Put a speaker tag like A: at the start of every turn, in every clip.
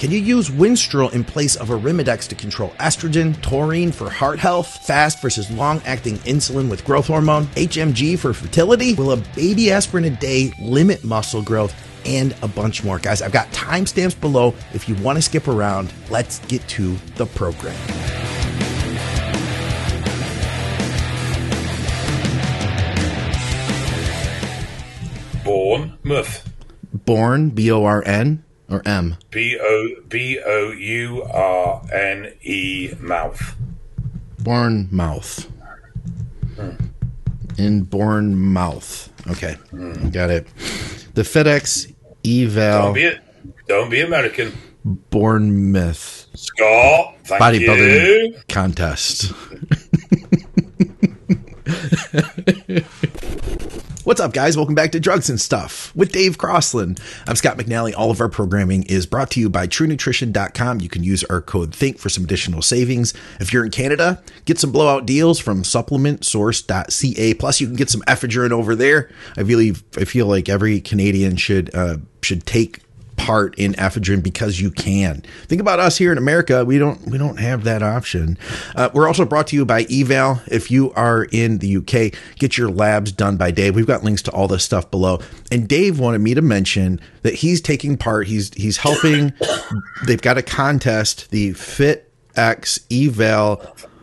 A: Can you use Winstrol in place of Arimidex to control estrogen, taurine for heart health, fast versus long acting insulin with growth hormone, HMG for fertility? Will a baby aspirin a day limit muscle growth? And a bunch more. Guys, I've got timestamps below if you want to skip around. Let's get to the program.
B: Bournemouth.
A: Born, B O R N or M?
B: B O B O U R N E mouth.
A: Born Bournemouth. Hmm. In Bournemouth. Okay, hmm. got it. The FedEx eval
B: Don't be don't be American.
A: Bournemouth
B: Scott, thank
A: bodybuilding
B: you.
A: contest. What's up, guys? Welcome back to Drugs and Stuff with Dave Crossland. I'm Scott McNally. All of our programming is brought to you by TrueNutrition.com. You can use our code THINK for some additional savings. If you're in Canada, get some blowout deals from supplementsource.ca. Plus, you can get some ephedrine over there. I really, I feel like every Canadian should uh, should take part in ephedrine because you can. Think about us here in America. We don't we don't have that option. Uh, we're also brought to you by Eval. If you are in the UK, get your labs done by Dave. We've got links to all this stuff below. And Dave wanted me to mention that he's taking part. He's he's helping. they've got a contest, the Fit X Eval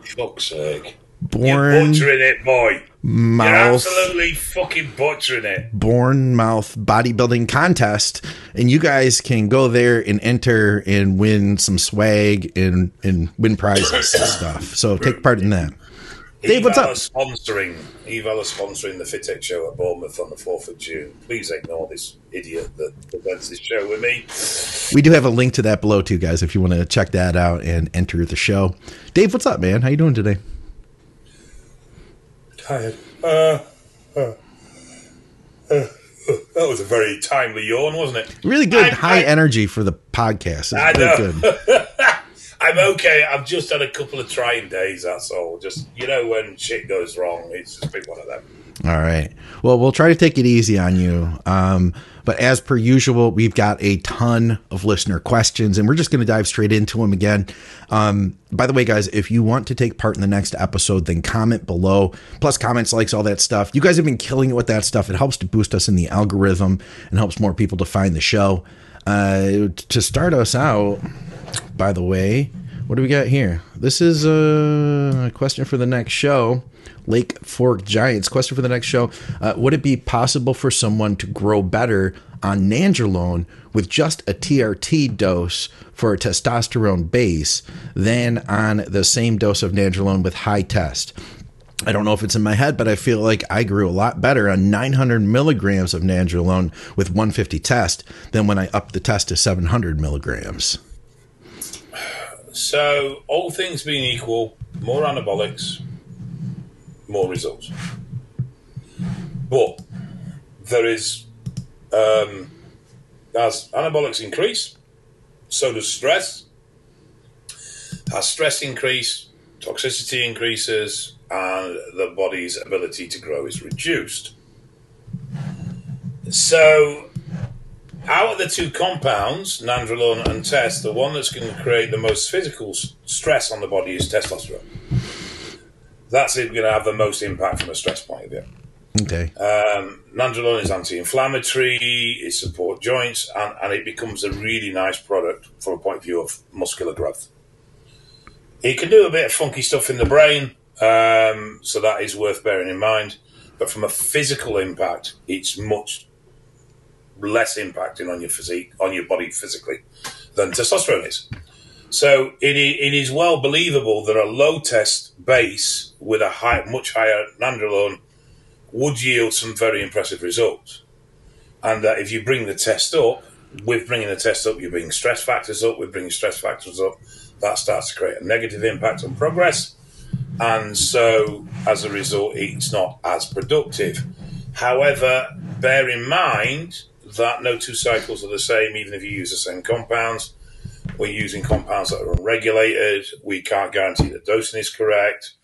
B: Fuck's sake.
A: Born
B: You're butchering it, boy. You're
A: Mouth
B: absolutely fucking butchering it.
A: Bournemouth bodybuilding contest, and you guys can go there and enter and win some swag and and win prizes and stuff. So take part in that. Dave, what's up?
B: sponsoring Eval are sponsoring the FitX show at Bournemouth on the fourth of June. Please ignore this idiot that presents this show with me.
A: We do have a link to that below too, guys. If you want to check that out and enter the show. Dave, what's up, man? How you doing today?
B: Tired. Uh, uh, uh, uh, that was a very timely yawn, wasn't it?
A: Really good,
B: I'm-
A: high
B: I-
A: energy for the podcast.
B: I know. I'm okay. I've just had a couple of trying days. That's all. Just you know, when shit goes wrong, it's just been one of them.
A: All right. Well, we'll try to take it easy on you. Um, but as per usual, we've got a ton of listener questions, and we're just going to dive straight into them again. Um, by the way, guys, if you want to take part in the next episode, then comment below. Plus, comments, likes, all that stuff. You guys have been killing it with that stuff. It helps to boost us in the algorithm and helps more people to find the show. Uh, to start us out, by the way, what do we got here? This is a question for the next show. Lake Fork Giants. Question for the next show. Uh, would it be possible for someone to grow better on Nandrolone with just a TRT dose for a testosterone base than on the same dose of Nandrolone with high test? I don't know if it's in my head, but I feel like I grew a lot better on 900 milligrams of Nandrolone with 150 test than when I upped the test to 700 milligrams.
B: So, all things being equal, more anabolics, more results. But there is, um, as anabolics increase, so does stress. As stress increase, toxicity increases, and the body's ability to grow is reduced. So, out of the two compounds, nandrolone and test, the one that's going to create the most physical stress on the body is testosterone. That's it, going to have the most impact from a stress point of view.
A: Okay.
B: Um, nandrolone is anti-inflammatory, it supports joints, and, and it becomes a really nice product from a point of view of muscular growth. It can do a bit of funky stuff in the brain, um, so that is worth bearing in mind. But from a physical impact, it's much less impacting on your physique, on your body physically, than testosterone is. So it, it is well believable that a low test base with a high, much higher nandrolone would yield some very impressive results. And that if you bring the test up, with bringing the test up, you bring stress factors up. With bringing stress factors up, that starts to create a negative impact on progress. And so, as a result, it's not as productive. However, bear in mind that no two cycles are the same, even if you use the same compounds. We're using compounds that are unregulated. We can't guarantee the dosing is correct.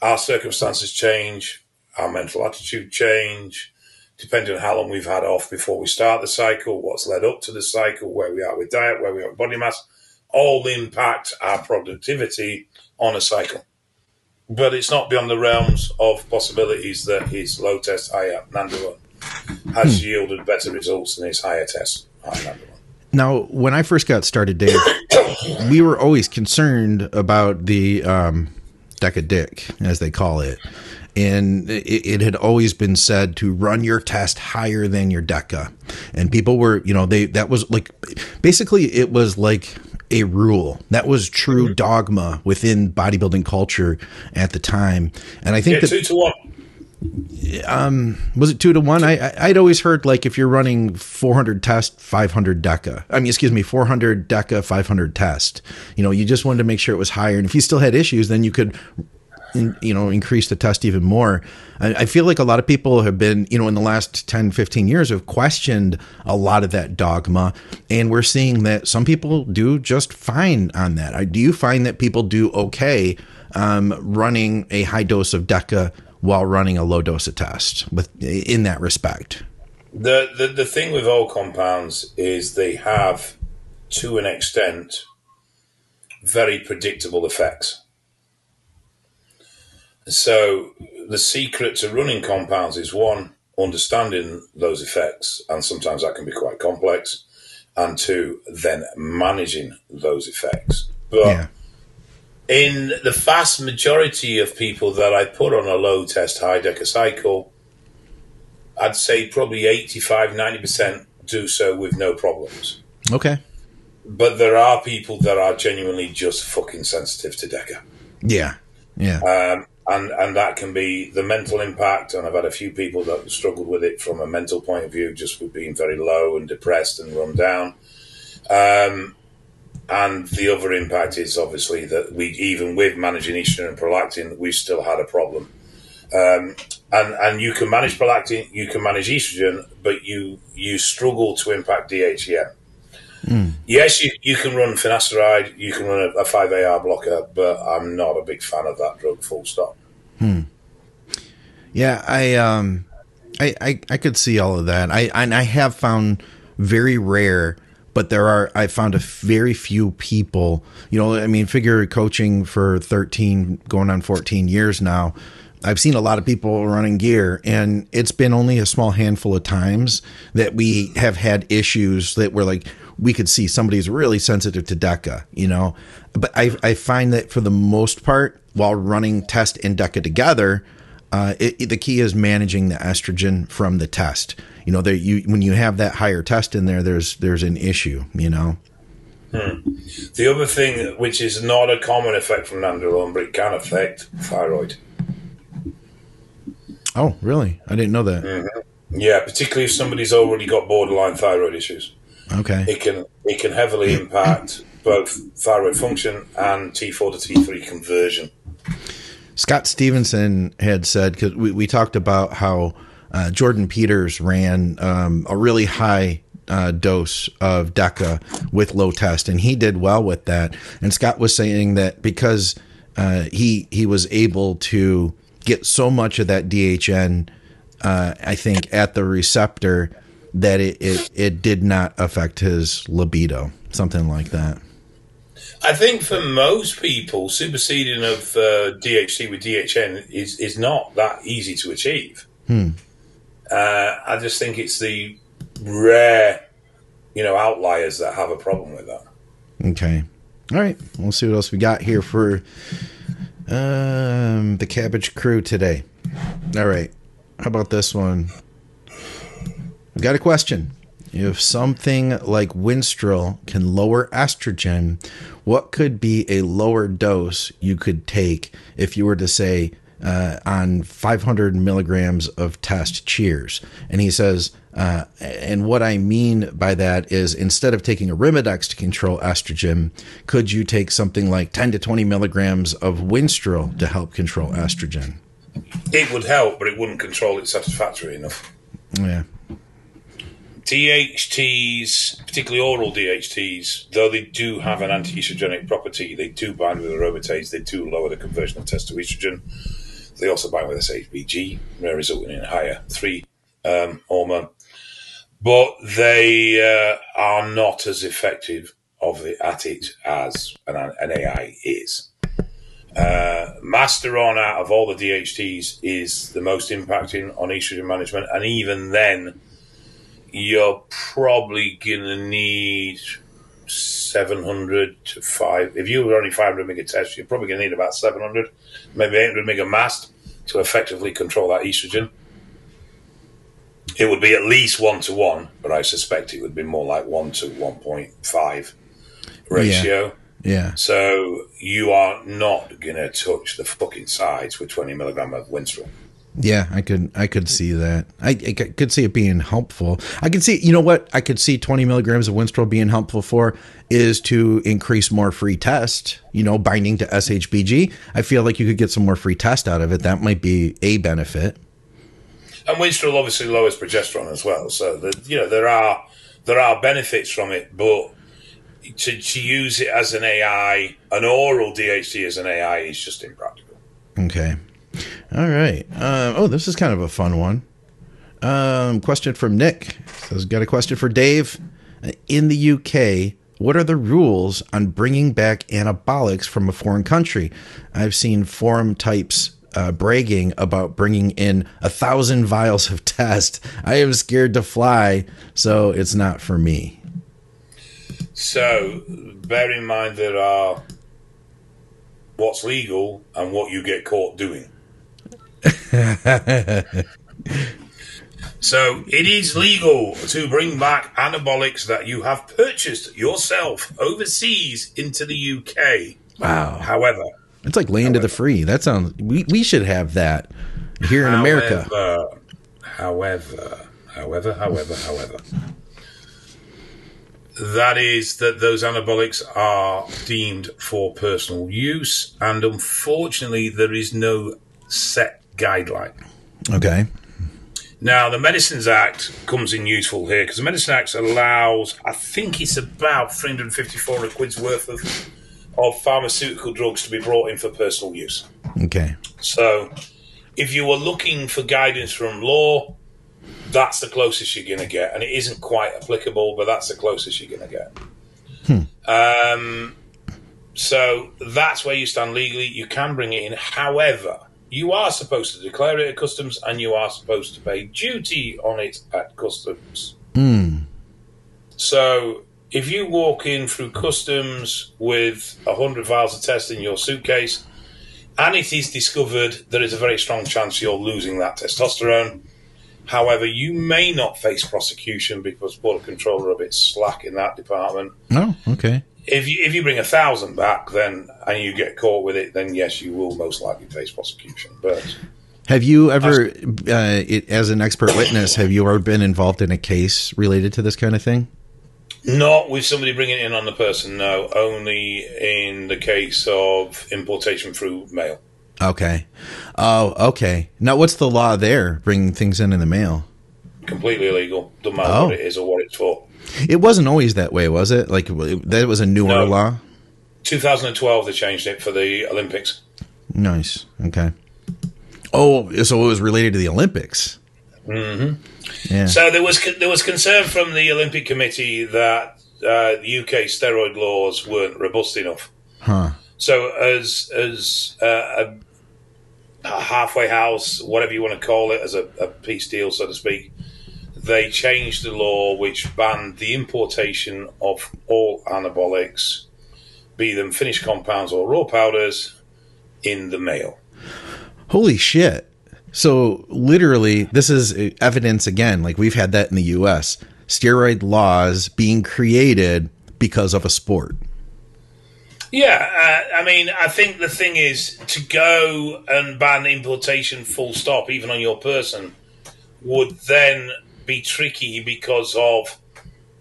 B: Our circumstances change, our mental attitude change, depending on how long we've had off before we start the cycle, what's led up to the cycle, where we are with diet, where we are with body mass, all impact our productivity on a cycle. But it's not beyond the realms of possibilities that his low test, higher nandrolone has yielded better results than his higher tests.
A: Now, when I first got started, Dave, we were always concerned about the um, Deca Dick, as they call it. And it, it, had always been said to run your test higher than your DECA. And people were, you know, they, that was like, basically, it was like a rule. That was true mm-hmm. dogma within bodybuilding culture at the time. And I think
B: yeah,
A: that.
B: Two to one
A: um was it two to one? I i'd always heard like if you're running 400 test 500 deca. I mean excuse me 400 deca 500 test. You know you just wanted to make sure it was higher. And if you still had issues then you could you know increase the test even more. I, I feel like a lot of people have been you know in the last 10 15 years have questioned a lot of that dogma. And we're seeing that some people do just fine on that. I, do you find that people do okay um, running a high dose of deca while running a low dose of test with in that respect?
B: The, the the thing with all compounds is they have to an extent very predictable effects. So the secret to running compounds is one understanding those effects and sometimes that can be quite complex and two then managing those effects. But yeah in the vast majority of people that I put on a low test high deca cycle, I'd say probably 85, 90% do so with no problems.
A: Okay.
B: But there are people that are genuinely just fucking sensitive to deca.
A: Yeah. Yeah.
B: Um, and, and that can be the mental impact. And I've had a few people that struggled with it from a mental point of view, just with being very low and depressed and run down. Um, and the other impact is obviously that we, even with managing estrogen and prolactin, we've still had a problem. Um, and and you can manage prolactin, you can manage estrogen, but you you struggle to impact DHEA. Mm. Yes, you, you can run finasteride, you can run a, a 5AR blocker, but I'm not a big fan of that drug. Full stop.
A: Hmm. Yeah, I um, I, I I could see all of that. I and I have found very rare but there are I found a very few people. You know, I mean, figure coaching for 13 going on 14 years now. I've seen a lot of people running gear, and it's been only a small handful of times that we have had issues that were like we could see somebody's really sensitive to DECA, you know. But I, I find that for the most part, while running test and DECA together, uh, it, it, the key is managing the estrogen from the test. You know, there you when you have that higher test in there, there's there's an issue. You know.
B: Hmm. The other thing, which is not a common effect from nandrolone, but it can affect thyroid.
A: Oh, really? I didn't know that.
B: Mm-hmm. Yeah, particularly if somebody's already got borderline thyroid issues.
A: Okay.
B: It can it can heavily impact both thyroid function and T4 to T3 conversion.
A: Scott Stevenson had said because we, we talked about how uh, Jordan Peters ran um, a really high uh, dose of DECA with low test, and he did well with that. And Scott was saying that because uh, he he was able to get so much of that DHN, uh, I think, at the receptor that it, it it did not affect his libido, something like that.
B: I think for most people, superseding of uh, DHT with DHN is is not that easy to achieve.
A: Hmm.
B: Uh, I just think it's the rare, you know, outliers that have a problem with that.
A: Okay. All right. We'll see what else we got here for um, the Cabbage Crew today. All right. How about this one? I've got a question. If something like Winstrol can lower estrogen, what could be a lower dose you could take if you were to say uh, on 500 milligrams of test cheers? And he says, uh, and what I mean by that is instead of taking Arimidex to control estrogen, could you take something like 10 to 20 milligrams of Winstrol to help control estrogen?
B: It would help, but it wouldn't control it satisfactorily enough.
A: Yeah.
B: DHTs, particularly oral DHTs, though they do have an anti-estrogenic property, they do bind with aromatase, they do lower the conversion of test to estrogen. They also bind with SHBG, resulting in higher 3 um, hormone, but they uh, are not as effective of it, at it as an, an AI is. Uh, Masteron out of all the DHTs is the most impacting on estrogen management, and even then, you're probably gonna need 700 to 5. If you were only 500 mega test, you're probably going to need about 700, maybe 800 mega mast to effectively control that estrogen. It would be at least one to one, but I suspect it would be more like one to 1.5 ratio.
A: Yeah. Yeah.
B: So you are not going to touch the fucking sides with 20 milligram of Winstrol.
A: Yeah, I could I could see that. I, I could see it being helpful. I could see, you know what? I could see 20 milligrams of Winstrol being helpful for is to increase more free test. You know, binding to SHBG. I feel like you could get some more free test out of it. That might be a benefit.
B: And Winstrol obviously lowers progesterone as well. So the, you know there are there are benefits from it, but to, to use it as an AI, an oral DHT as an AI is just impractical.
A: Okay. All right. Uh, oh, this is kind of a fun one. Um, question from Nick. Says, got a question for Dave. In the UK, what are the rules on bringing back anabolics from a foreign country? I've seen forum types uh, bragging about bringing in a thousand vials of test. I am scared to fly, so it's not for me.
B: So bear in mind there are what's legal and what you get caught doing. so it is legal to bring back anabolics that you have purchased yourself overseas into the UK.
A: Wow.
B: However,
A: it's like land however, of the free. That sounds we, we should have that here in
B: however,
A: America.
B: However, however, however, however. That is that those anabolics are deemed for personal use, and unfortunately, there is no set guideline.
A: Okay.
B: Now, the Medicines Act comes in useful here because the Medicines Act allows, I think it's about 354 quid's worth of, of pharmaceutical drugs to be brought in for personal use.
A: Okay.
B: So, if you were looking for guidance from law, that's the closest you're going to get. And it isn't quite applicable, but that's the closest you're going to get. Hmm. Um, so, that's where you stand legally. You can bring it in. However, you are supposed to declare it at customs and you are supposed to pay duty on it at customs.
A: Mm.
B: So if you walk in through customs with a hundred vials of test in your suitcase and it is discovered, there is a very strong chance you're losing that testosterone. However, you may not face prosecution because border control are a bit slack in that department.
A: Oh, okay
B: if you if you bring a thousand back, then and you get caught with it, then yes, you will most likely face prosecution. But
A: have you ever, uh, it, as an expert witness, have you ever been involved in a case related to this kind of thing?
B: Not with somebody bringing it in on the person, no. Only in the case of importation through mail.
A: Okay. Oh, okay. Now, what's the law there? Bringing things in in the mail?
B: Completely illegal. Doesn't matter oh. what it is or what it's for.
A: It wasn't always that way, was it? Like that was a newer no. law.
B: 2012, they changed it for the Olympics.
A: Nice. Okay. Oh, so it was related to the Olympics.
B: Mm-hmm. Yeah. So there was there was concern from the Olympic Committee that uh, the UK steroid laws weren't robust enough.
A: Huh.
B: So as as uh, a, a, halfway house, whatever you want to call it, as a, a peace deal, so to speak, they changed the law which banned the importation of all anabolics, be them finished compounds or raw powders, in the mail.
A: Holy shit. So, literally, this is evidence again, like we've had that in the US steroid laws being created because of a sport.
B: Yeah, uh, I mean, I think the thing is to go and ban importation full stop, even on your person, would then be tricky because of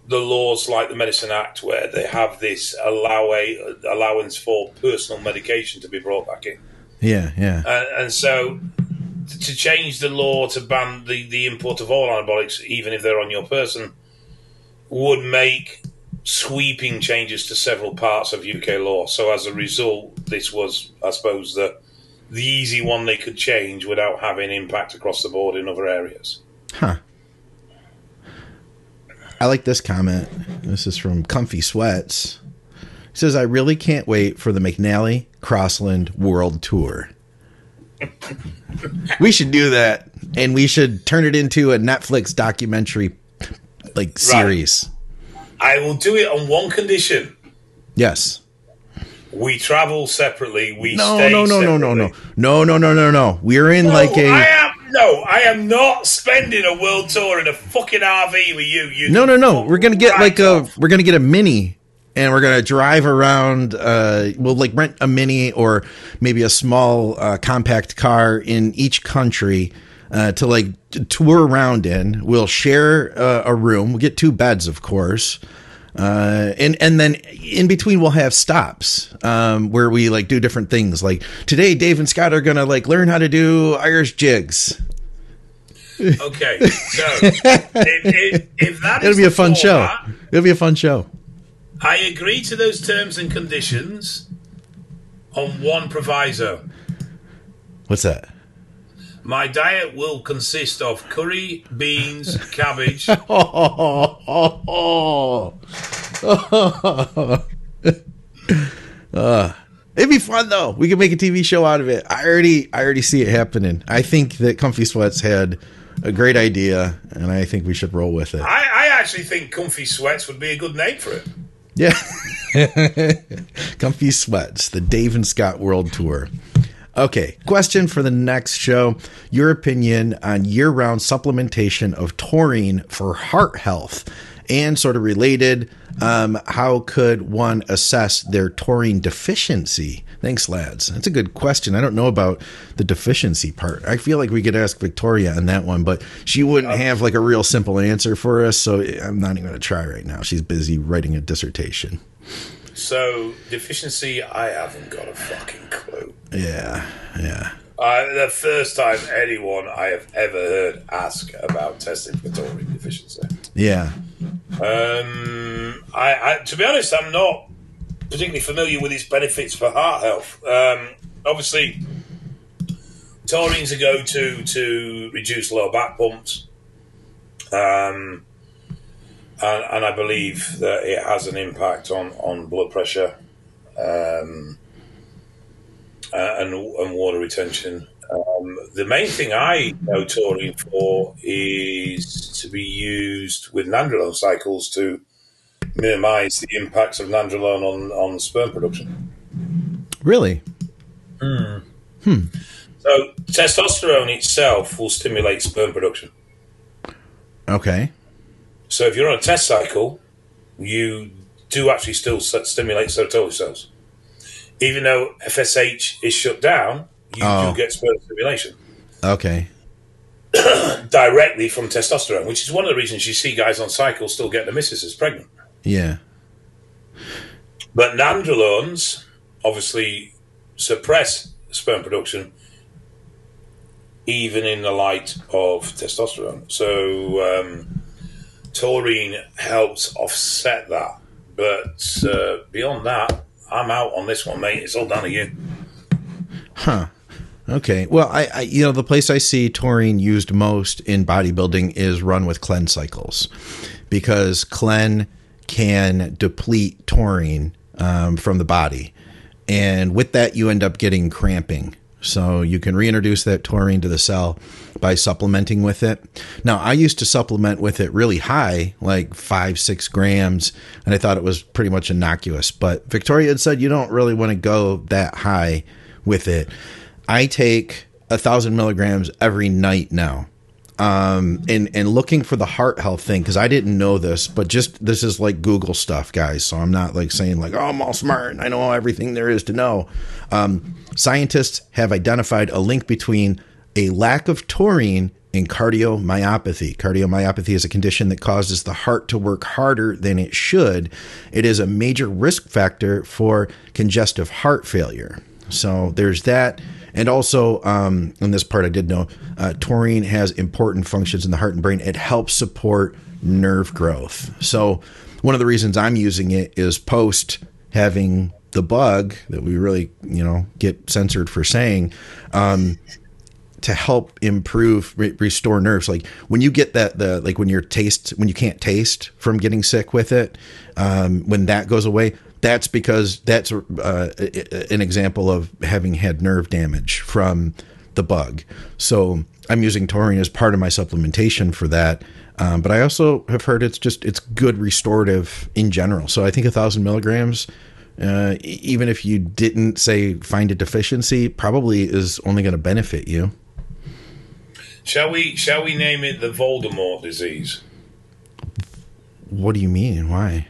B: the laws like the Medicine Act, where they have this allow a, allowance for personal medication to be brought back in.
A: Yeah, yeah.
B: And, and so to change the law to ban the, the import of all anabolics, even if they're on your person, would make sweeping changes to several parts of UK law. So as a result, this was, I suppose, the the easy one they could change without having impact across the board in other areas.
A: Huh. I like this comment. This is from Comfy Sweats. He says, I really can't wait for the McNally Crossland World Tour. we should do that. And we should turn it into a Netflix documentary like series.
B: I will do it on one condition.
A: Yes.
B: We travel separately. We
A: No,
B: stay
A: no, no, no, no,
B: separately.
A: no. No, no, no, no, no. We're in
B: No,
A: like a
B: I am no, I am not spending a world tour in a fucking RV with you. You
A: No, no, no. We're gonna get like a we're gonna get a mini and we're gonna drive around uh we'll like rent a mini or maybe a small uh, compact car in each country uh, to like tour around in. We'll share uh, a room. We'll get two beds, of course. Uh, and and then in between we'll have stops um, where we like do different things. Like today, Dave and Scott are gonna like learn how to do Irish jigs.
B: Okay, so if, if, if that
A: It'll be a fun show. It'll be a fun show.
B: I agree to those terms and conditions on one proviso.
A: What's that?
B: My diet will consist of curry, beans, cabbage.
A: Oh, oh, oh. Uh, it'd be fun though. We could make a TV show out of it. I already, I already see it happening. I think that Comfy Sweats had a great idea, and I think we should roll with it.
B: I, I actually think Comfy Sweats would be a good name for it.
A: Yeah, Comfy Sweats, the Dave and Scott World Tour. Okay, question for the next show: Your opinion on year-round supplementation of taurine for heart health, and sort of related. Um, how could one assess their taurine deficiency? Thanks, lads. That's a good question. I don't know about the deficiency part. I feel like we could ask Victoria on that one, but she wouldn't have like a real simple answer for us. So I'm not even going to try right now. She's busy writing a dissertation.
B: So deficiency, I haven't got a fucking clue.
A: Yeah, yeah.
B: Uh, the first time anyone I have ever heard ask about testing for taurine deficiency.
A: Yeah.
B: Um, I, I, to be honest, I'm not particularly familiar with its benefits for heart health. Um, obviously, taurine's a go-to to reduce low back pumps, um, and, and I believe that it has an impact on on blood pressure. Um, and, and water retention. Um, the main thing I know taurine for is to be used with nandrolone cycles to minimise the impacts of nandrolone on, on sperm production.
A: Really? Hmm.
B: So testosterone itself will stimulate sperm production.
A: Okay.
B: So if you're on a test cycle, you do actually still stimulate Sertoli cells. Even though FSH is shut down, you
A: Oh.
B: do get sperm stimulation.
A: Okay.
B: directly from testosterone, which is one of the reasons you see guys on cycle still get the missuses pregnant.
A: Yeah.
B: But nandrolones obviously suppress sperm production even in the light of testosterone. So um, taurine helps offset that. But uh, beyond that, I'm out on this one, mate. It's all down to you.
A: Huh. Okay. Well, I, I you know the place I see taurine used most in bodybuilding is run with cleanse cycles, because clen can deplete taurine um, from the body, and with that you end up getting cramping. So you can reintroduce that taurine to the cell by supplementing with it. Now I used to supplement with it really high, like five, six grams, and I thought it was pretty much innocuous. But Victoria had said you don't really want to go that high with it. I take a thousand milligrams every night now. Um, and, and looking for the heart health thing, cause I didn't know this, but just, this is like Google stuff, guys. So I'm not like saying like, oh, I'm all smart and I know everything there is to know. Um, scientists have identified a link between a lack of taurine and cardiomyopathy. Cardiomyopathy is a condition that causes the heart to work harder than it should. It is a major risk factor for congestive heart failure. So there's that. And also, um, in this part, I did know uh, taurine has important functions in the heart and brain. It helps support nerve growth. So, one of the reasons I'm using it is post having the bug that we really, you know, get censored for saying. Um, to help improve re- restore nerves like when you get that the like when your taste when you can't taste from getting sick with it um, when that goes away that's because that's uh, an example of having had nerve damage from the bug so i'm using taurine as part of my supplementation for that um, but i also have heard it's just it's good restorative in general so i think a thousand milligrams uh, even if you didn't say find a deficiency probably is only going to benefit you
B: Shall we? Shall we name it the Voldemort disease?
A: What do you mean? Why?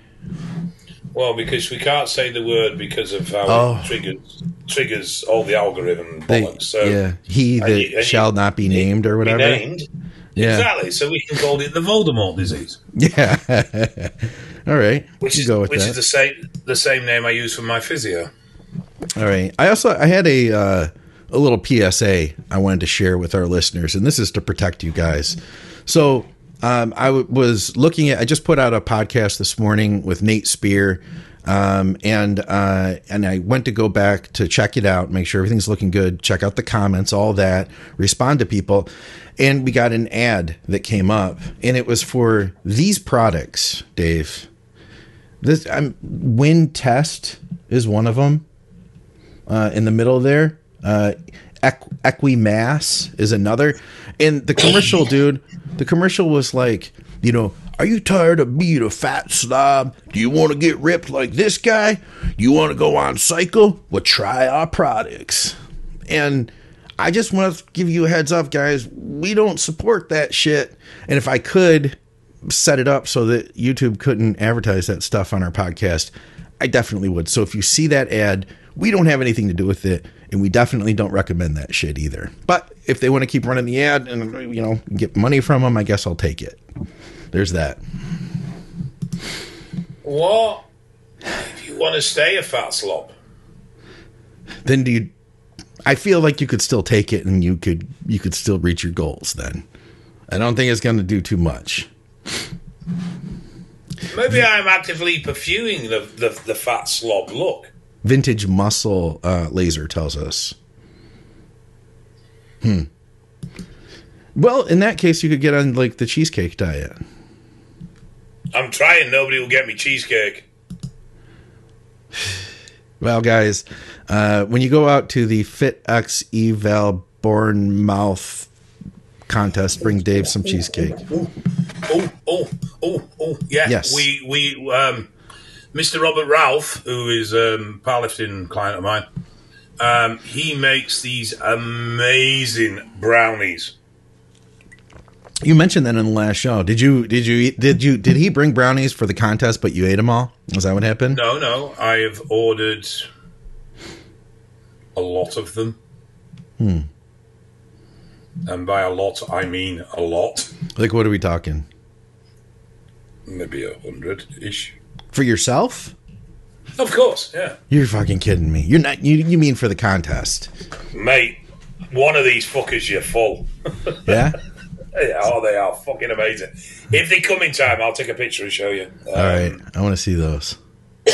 B: Well, because we can't say the word because of how
A: Oh.
B: it triggers triggers all the algorithm bollocks. So
A: yeah, he that
B: you-
A: shall
B: you-
A: not be named or whatever.
B: named.
A: Yeah,
B: Exactly. So we can call it the Voldemort disease,
A: yeah. All right,
B: which is which
A: that.
B: is the same the same name I use for my physio.
A: All right. I also I had a uh, a little PSA I wanted to share with our listeners, and this is to protect you guys. So um, I w- was looking at. I just put out a podcast this morning with Nate Spear, um, and uh, and I went to go back to check it out, make sure everything's looking good, check out the comments, all that, respond to people, and we got an ad that came up, and it was for these products, Dave. This I'm Wind Test is one of them uh, in the middle there. Uh, Equ- Equimass is another. And the commercial, dude, the commercial was like, you know, are you tired of being a fat slob? Do you want to get ripped like this guy? You want to go on cycle? Well, try our products. And I just want to give you a heads up, guys. We don't support that shit. And if I could set it up so that YouTube couldn't advertise that stuff on our podcast, I definitely would. So if you see that ad, we don't have anything to do with it, and we definitely don't recommend that shit either. But if they want to keep running the ad and you know get money from them, I guess I'll take it. There's that.
B: What if you want to stay a fat slob?
A: Then do you? I feel like you could still take it, and you could you could still reach your goals. Then I don't think it's going to do too much.
B: Maybe I'm actively pursuing the, the, the fat slob look.
A: Vintage muscle uh, laser tells us. Hmm. Well, in that case, you could get on like the cheesecake diet.
B: I'm trying. Nobody will get me cheesecake.
A: Well, guys, uh, when you go out to the FitX Eval Bournemouth contest, bring Dave some cheesecake.
B: Oh, oh, oh, oh, yeah.
A: Yes.
B: We, we, um, Mr. Robert Ralph, who is um, powerlifting client of mine, um, he makes these amazing brownies.
A: You mentioned that in the last show. Did you? Did you? Did you? Did he bring brownies for the contest, but you ate them all? Was that what happened?
B: No, no, I have ordered a lot of them.
A: Hmm.
B: And by a lot, I mean a lot.
A: Like, what are we talking?
B: Maybe a hundred ish.
A: For yourself?
B: Of course, yeah.
A: You're fucking kidding me. You're not. You, you mean for the contest?
B: Mate, one of these fuckers, you're full.
A: Yeah.
B: Yeah, oh, they are fucking amazing. If they come in time, I'll take a picture and show you.
A: All right. I want to see those.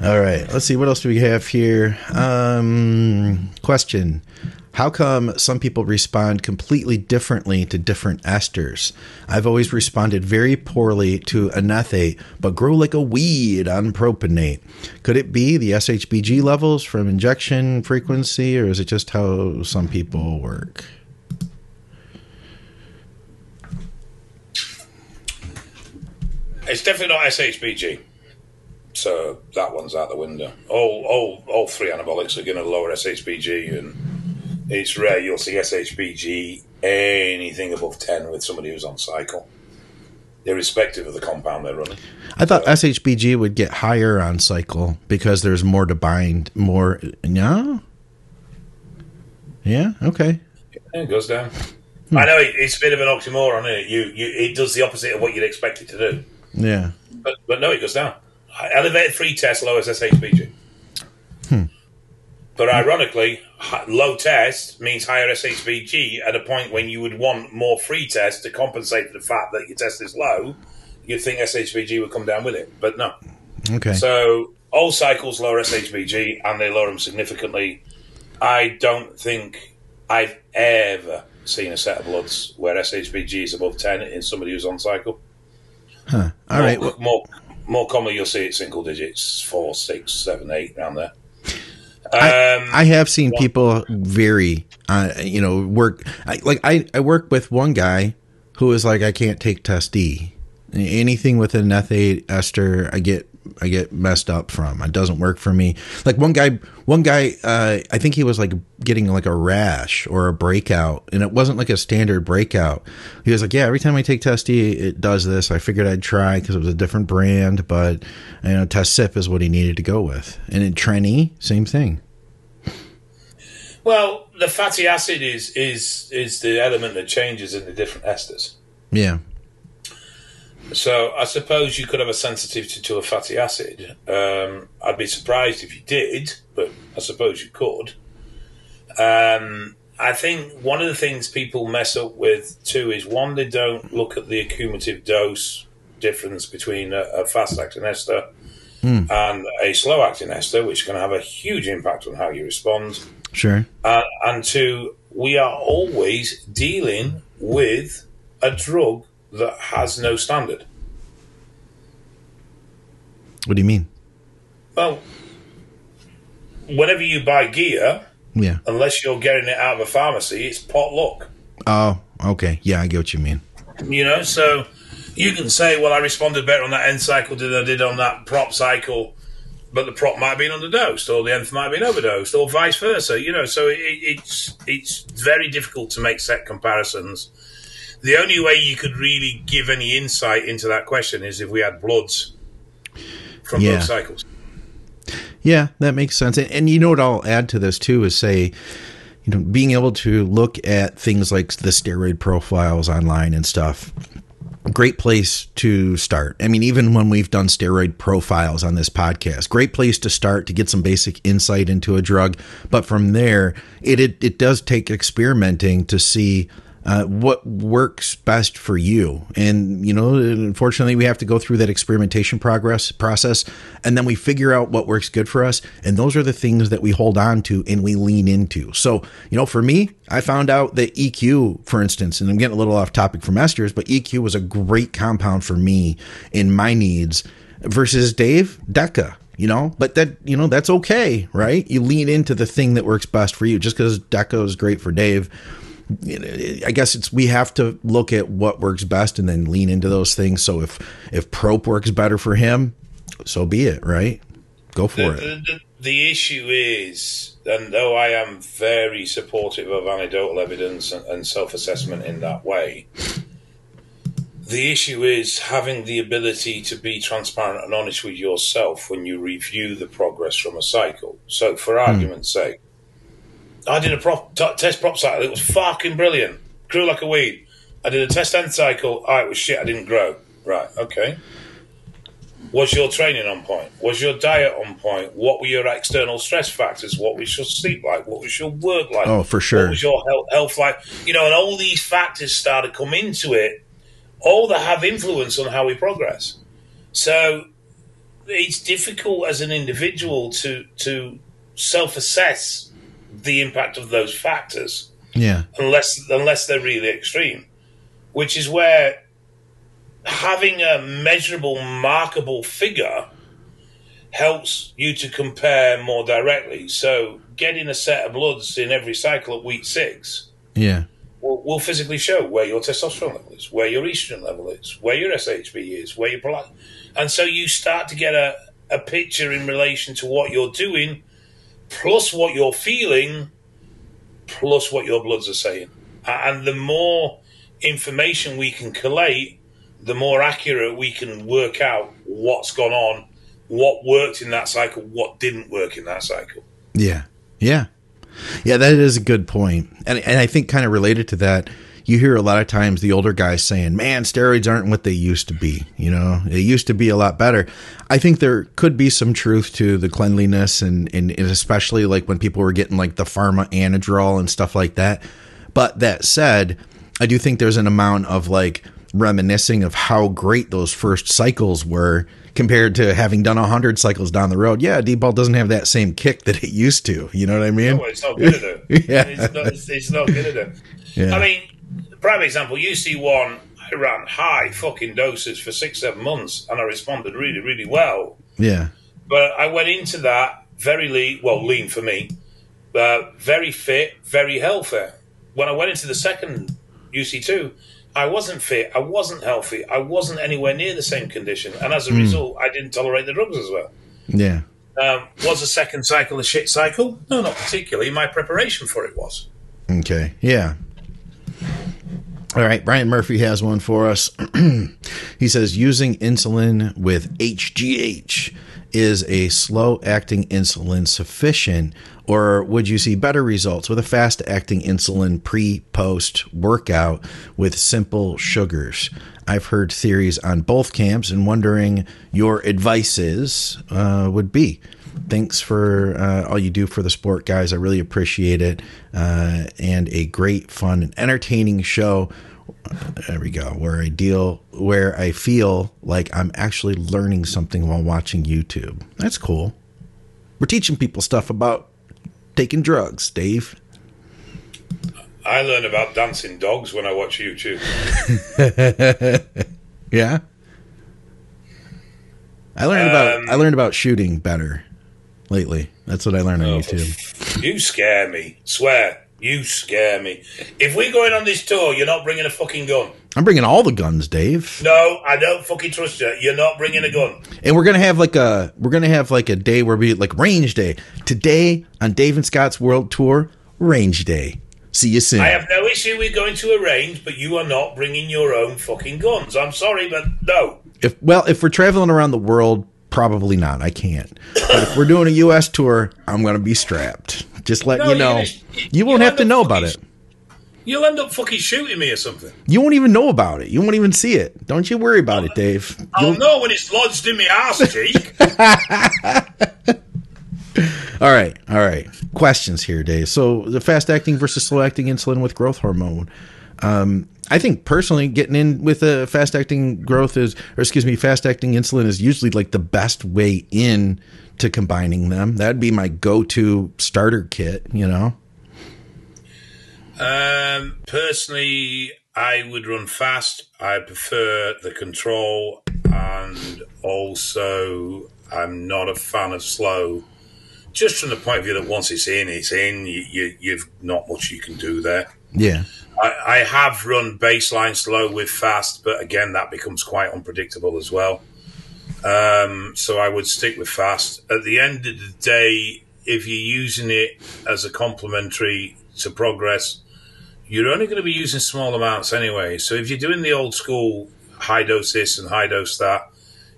A: All right. Let's see. What else do we have here? Um, question. How come some people respond completely differently to different esters? I've always responded very poorly to anathate, but grow like a weed on propionate. Could it be the SHBG levels from injection frequency, or is it just how some people work?
B: It's definitely not SHBG. So that one's out the window. All, all, all three anabolics are going to lower SHBG, and it's rare you'll see SHBG anything above 10 with somebody who's on cycle, irrespective of the compound they're running.
A: I thought SHBG would get higher on cycle because there's more to bind. More, no? Yeah. Okay.
B: Yeah, it goes down. Hmm. I know it, it's a bit of an oxymoron, isn't it? You, you, it does the opposite of what you'd expect it to do.
A: Yeah.
B: But, but no, it goes down. Elevated free test lowers SHBG. Hmm. But ironically, low test means higher SHBG at a point when you would want more free test to compensate for the fact that your test is low. You'd think SHBG would come down with it, but no.
A: Okay.
B: So all cycles lower SHBG and they lower them significantly. I don't think I've ever seen a set of bloods where SHBG is above 10 in somebody who's on cycle.
A: Huh. All
B: more,
A: right.
B: More, more commonly, you'll see it single digits, four, six, seven, eight, around there.
A: I,
B: Um,
A: I have seen people vary, uh, you know, work. I, like I, I work with one guy who is like, I can't take test D. Anything with an ethate ester, I get, I get messed up from. It doesn't work for me. Like one guy, one guy, uh, I think he was like getting like a rash or a breakout, and it wasn't like a standard breakout. He was like, yeah, every time I take Testy, it does this. I figured I'd try because it was a different brand, but you know, test sip is what he needed to go with. And in Trenny, same thing.
B: well, the fatty acid is, is, is the element that changes in the different esters.
A: Yeah.
B: So I suppose you could have a sensitivity to a fatty acid. Um, I'd be surprised if you did, but I suppose you could. Um, I think one of the things people mess up with too is one, they don't look at the accumulative dose difference between a, a fast acting ester and a slow acting ester, which can have a huge impact on how you respond.
A: Sure.
B: Uh, and two, we are always dealing with a drug that has no standard.
A: What do you mean?
B: Well, whenever you buy gear,
A: Yeah.
B: unless you're getting it out of a pharmacy, it's pot luck.
A: Oh, okay. Yeah, I get what you mean.
B: You know, so you can say, well, I responded better on that end cycle than I did on that prop cycle, but the prop might have been underdosed, or the nth might have been overdosed, or vice versa. You know, so it, it's it's very difficult to make set comparisons. The only way you could really give any insight into that question is if we had bloods from
A: Yeah.
B: both cycles.
A: Yeah, that makes sense. And, and you know what I'll add to this too is say, you know, being able to look at things like the steroid profiles online and stuff. Great place to start. I mean, even when we've done steroid profiles on this podcast, great place to start to get some basic insight into a drug. But from there, it it, it does take experimenting to see uh, what works best for you. And you know, unfortunately, we have to go through that experimentation progress process, and then we figure out what works good for us. And those are the things that we hold on to and we lean into. So, you know, for me, I found out that EQ, for instance, and I'm getting a little off topic from esters, but EQ was a great compound for me in my needs versus Dave Deca you know but that you know that's okay right you lean into the thing that works best for you just because deca is great for dave I guess it's we have to look at what works best and then lean into those things. So if if Prope works better for him, so be it, right? Go for
B: the,
A: it.
B: The, the, issue is, and though I am very supportive of anecdotal evidence and, and self assessment in that way, the issue is having the ability to be transparent and honest with yourself when you review the progress from a cycle. So, for hmm. argument's sake, I did a prop, t- test prop cycle. It was fucking brilliant. Grew like a weed. I did a test end cycle. Oh, it was shit. I didn't grow. Right. Okay. Was your training on point? Was your diet on point? What were your external stress factors? What was your sleep like? What was your work like?
A: Oh, for sure.
B: What was your health, health like? You know, and all these factors start to come into it, all that have influence on how we progress. So it's difficult as an individual to to self assess the impact of those factors
A: Yeah.
B: unless unless they're really extreme, which is where having a measurable, markable figure helps you to compare more directly. So, getting a set of bloods in every cycle at week six
A: Yeah.
B: will, will physically show where your testosterone level is, where your estrogen level is, where your SHB is, where your prolactin. And so you start to get a, a picture in relation to what you're doing, plus what you're feeling, plus what your bloods are saying. And the more information we can collate, the more accurate we can work out what's gone on, what worked in that cycle, what didn't work in that cycle.
A: Yeah. Yeah. Yeah, that is a good point. And and I think kind of related to that, you hear a lot of times the older guys saying, "Man, steroids aren't what they used to be." You know, they used to be a lot better. I think there could be some truth to the cleanliness and and, and especially like when people were getting like the pharma anadrol and stuff like that. But that said, I do think there's an amount of like reminiscing of how great those first cycles were compared to having done 100 cycles down the road. Yeah, deep ball doesn't have that same kick that it used to. You know what I mean?
B: No, it's not good at it.
A: Yeah.
B: It's not, it's, it's not good at it.
A: Yeah.
B: I mean, prime example, UC1, I ran high fucking doses for six, seven months and I responded really, really well.
A: Yeah.
B: But I went into that very lean, well, lean for me, but very fit, very healthy. When I went into the second UC2, I wasn't fit, I wasn't healthy, I wasn't anywhere near the same condition. And as a result, I didn't tolerate the drugs as well.
A: Yeah.
B: Um, was the second cycle a shit cycle? No, not particularly. My preparation for it was.
A: Okay. Yeah. All right. Brian Murphy has one for us. he says using insulin with HGH is a slow acting insulin sufficient, or would you see better results with a fast acting insulin pre post workout with simple sugars? I've heard theories on both camps and wondering your advices uh, would be. Thanks for uh, all you do for the sport, guys. I really appreciate it. Uh, and a great, fun, and entertaining show. There we go. Where I deal, where I feel like I'm actually learning something while watching YouTube. That's cool. We're teaching people stuff about taking drugs, Dave.
B: I learn about dancing dogs when I watch YouTube.
A: Yeah. I learned about
B: Um,
A: I learned about shooting better lately. That's what I learned on
B: Oh,
A: YouTube.
B: You scare me. Swear. You scare me. If we're going on this tour, you're not bringing a fucking gun.
A: I'm bringing all the guns, Dave.
B: No, I don't fucking trust you. You're not bringing a gun.
A: And we're gonna have like a we're gonna have like a day where we like range day today on Dave and Scott's World Tour. Range day. See you soon.
B: I have no issue with going to a range, but you are not bringing your own fucking guns. I'm sorry, but no.
A: if well, if we're traveling around the world, probably not. I can't. But if we're doing a U.S. tour, I'm gonna be strapped. Just let
B: No,
A: you know. You won't have to know about it.
B: You'll end up fucking shooting me or something.
A: You won't even know about it. You won't even see it. Don't you worry about it, Dave.
B: I'll
A: You'll-
B: know when it's lodged in my ass cheek.
A: All right, all right. Questions here, Dave. So the fast acting versus slow acting insulin with growth hormone. Um, I think personally, getting in with a fast acting growth is, or excuse me, fast acting insulin is usually like the best way in to combining them. That'd be my go to starter kit. You know.
B: Um, personally, I would run fast. I prefer the control, and also I'm not a fan of slow. Just from the point of view that once it's in, it's in. You, you, you've not much you can do there.
A: Yeah.
B: I, I have run baseline slow with fast, but again, that becomes quite unpredictable as well. Um, so I would stick with fast. At the end of the day, if you're using it as a complementary to progress, you're only going to be using small amounts anyway. So if you're doing the old school high dose this and high dose that,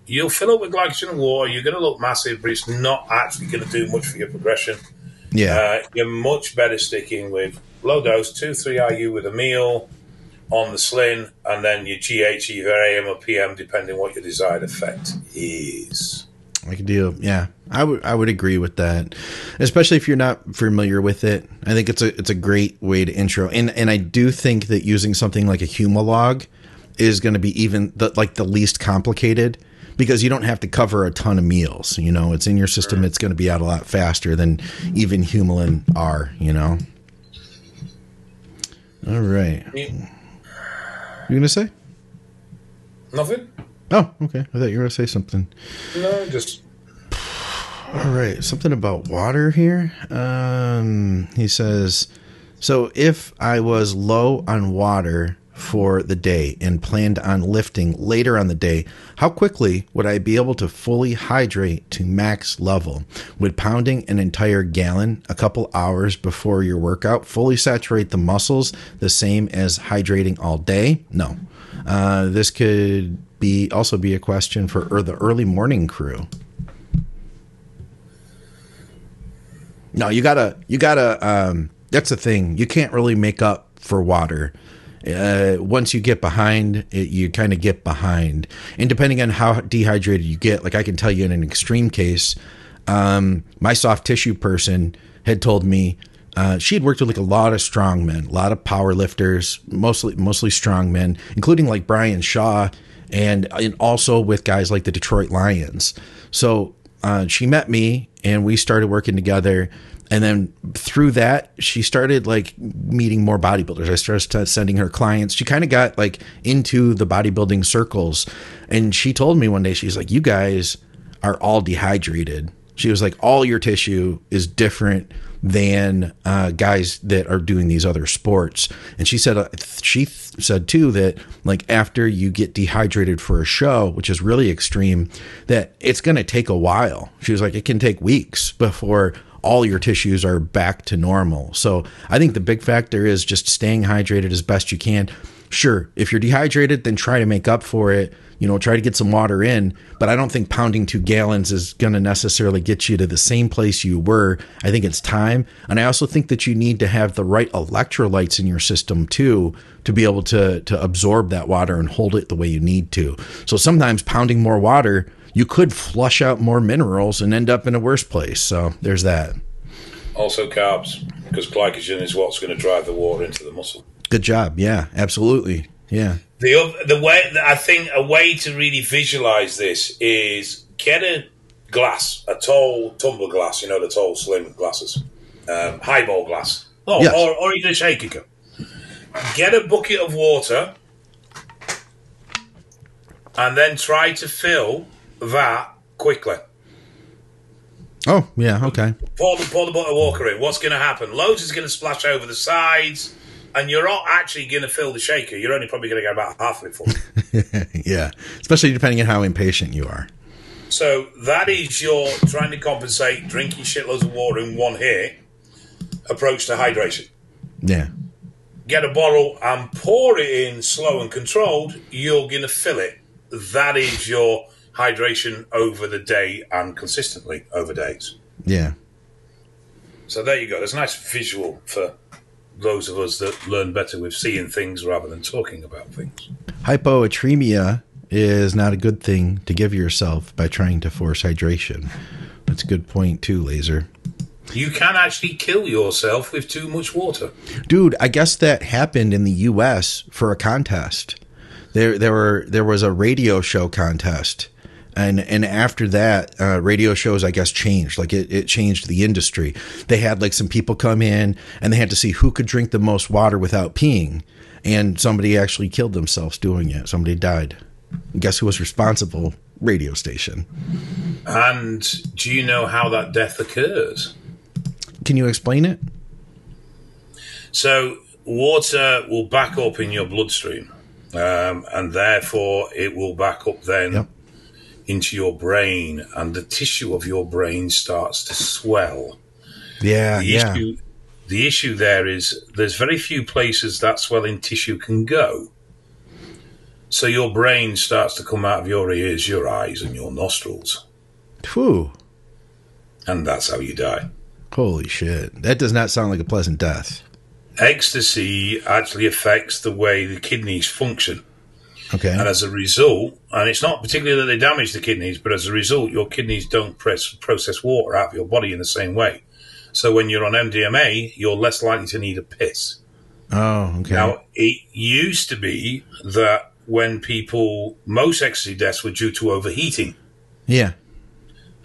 B: you'll fill up with glycogen and water. You're going to look massive, but it's not actually going to do much for your progression.
A: Yeah.
B: Uh, you're much better sticking with low dose, 2 3 IU with a meal on the slin, and then your GH either AM or PM, depending what your desired effect is.
A: I could do. Yeah, I would. I would agree with that, especially if you're not familiar with it. I think it's a it's a great way to intro, and and I do think that using something like a Humalog is going to be even the, like the least complicated because you don't have to cover a ton of meals. You know, it's in your system. It's going to be out a lot faster than even Humulin R. You know. All right.
B: You-
A: You gonna say?
B: Nothing?
A: Oh, okay. I thought you were gonna say something.
B: No, just
A: All right, something about water here. Um, he says, so if I was low on water for the day and planned on lifting later on the day, how quickly would I be able to fully hydrate to max level? Would pounding an entire gallon a couple hours before your workout fully saturate the muscles the same as hydrating all day? No. Uh, this could be also be a question for er- the early morning crew. No, you gotta, you gotta. Um, that's the thing. You can't really make up for water. Uh, once you get behind, it, you kind of get behind. And depending on how dehydrated you get, like I can tell you in an extreme case, um, my soft tissue person had told me uh, she had worked with like a lot of strong men, a lot of power lifters, mostly mostly strong men, including like Brian Shaw, and and also with guys like the Detroit Lions. So uh, she met me, and we started working together. And then through that, she started like meeting more bodybuilders. I started sending her clients. She kind of got like into the bodybuilding circles. And she told me one day, she's like, You guys are all dehydrated. She was like, All your tissue is different than uh, guys that are doing these other sports. And she said, uh, she th- said too that like after you get dehydrated for a show, which is really extreme, that it's going to take a while. She was like, it can take weeks before all your tissues are back to normal. So I think the big factor is just staying hydrated as best you can. Sure, if you're dehydrated, then try to make up for it you know, try to get some water in. But I don't think pounding two gallons is going to necessarily get you to the same place you were. I think it's time. And I also think that you need to have the right electrolytes in your system too to be able to, to absorb that water and hold it the way you need to. So sometimes pounding more water, you could flush out more minerals and end up in a worse place. So there's that.
B: Also carbs, because glycogen is what's going to drive the water into the muscle.
A: Good job. Yeah, absolutely. Yeah.
B: The the way I think a way to really visualize this is get a glass, a tall tumbler glass, you know, the tall slim glasses, um, highball glass, oh, yes. or, or even a shaker cup. Get a bucket of water, and then try to fill that quickly.
A: Oh yeah, okay.
B: Pour the pour the of water in. What's going to happen? Loads is going to splash over the sides and you're not actually going to fill the shaker. You're only probably going to get about half of it full.
A: yeah, especially depending on how impatient you are.
B: So that is your trying to compensate drinking shitloads of water in one hit approach to hydration.
A: Yeah.
B: Get a bottle and pour it in slow and controlled. You're going to fill it. That is your hydration over the day and consistently over days.
A: Yeah.
B: So there you go. There's a nice visual for those of us that learn better with seeing things rather than talking about things.
A: Hyponatremia is not a good thing to give yourself by trying to force hydration. That's a good point too, Laser.
B: You can actually kill yourself with too much water.
A: Dude, I guess that happened in the US for a contest. There there were there was a radio show contest and and after that uh, radio shows i guess changed. Like it, it changed the industry. They had like some people come in and they had to see who could drink the most water without peeing. And somebody actually killed themselves doing it. Somebody died. Guess who was responsible? Radio station.
B: And do you know how that death occurs?
A: Can you explain it?
B: So water will back up in your bloodstream um, and therefore it will back up then yep into your brain and the tissue of your brain starts to swell.
A: Yeah,
B: the
A: yeah.
B: Issue, the issue there is there's very few places that swelling tissue can go. So your brain starts to come out of your ears, your eyes, and your nostrils.
A: Whew.
B: And that's how you die.
A: Holy shit. That does not sound like a pleasant death.
B: Ecstasy actually affects the way the kidneys function.
A: Okay.
B: And as a result, and it's not particularly that they damage the kidneys, but as a result, your kidneys don't press, process water out of your body in the same way. So when you're on MDMA, you're less likely to need a piss.
A: Oh, okay.
B: Now, it used to be that when people, most ecstasy deaths were due to overheating.
A: Yeah.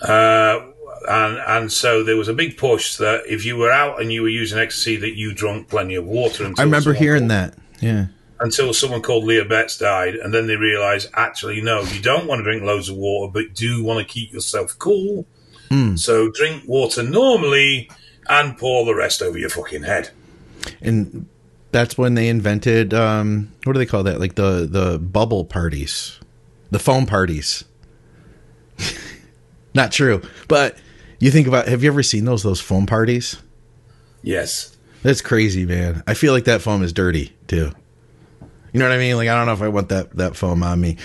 B: Uh, and and so there was a big push that if you were out and you were using ecstasy, that you drank plenty of water.
A: And I remember hearing that. Yeah
B: until someone called Leah Betts died, and then they realised actually no, you don't want to drink loads of water, but do want to keep yourself cool.
A: Mm.
B: So drink water normally and pour the rest over your fucking head.
A: And that's when they invented um, what do they call that? Like the the bubble parties, the foam parties. Not true, but you think about have you ever seen those those foam parties?
B: Yes.
A: That's crazy, man. I feel like that foam is dirty too. You know what I mean? Like I don't know if I want that that foam on me.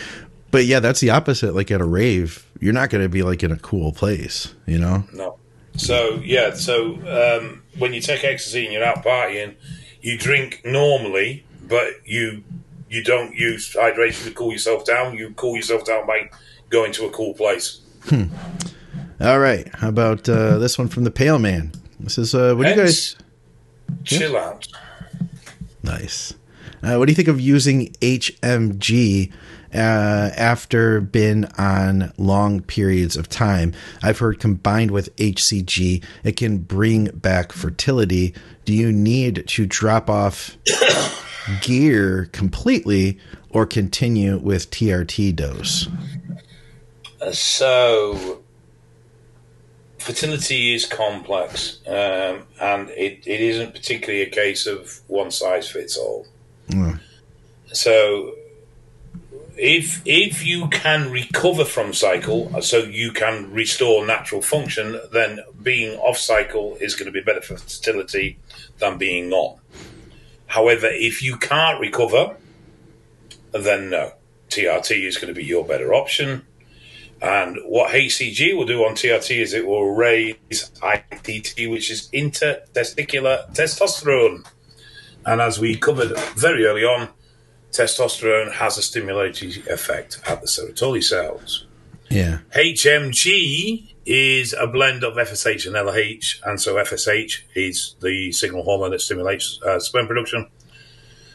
A: But yeah, that's the opposite. Like at a rave, you're not going to be like in a cool place, you know?
B: No. So yeah, so um, when you take ecstasy and you're out partying, you drink normally, but you you don't use hydration to cool yourself down. You cool yourself down by going to a cool place.
A: Hmm. All right. How about uh, this one from the Pale Man? This is uh, what do you guys?
B: chill out.
A: Nice. Uh, what do you think of using HMG uh, after been on long periods of time? I've heard combined with HCG, it can bring back fertility. Do you need to drop off gear completely or continue with TRT dose?
B: Uh, so, fertility is complex, um, and it, it isn't particularly a case of one size fits all. So, if if you can recover from cycle, uh, so you can restore natural function, then being off cycle is going to be better for fertility than being on. However, if you can't recover, then no, TRT is going to be your better option. And what HCG will do on TRT is it will raise ITT, which is intertesticular testosterone. And as we covered very early on, testosterone has a stimulating effect at the Sertoli cells.
A: Yeah.
B: HMG is a blend of FSH and LH, and so FSH is the signal hormone that stimulates uh, sperm production.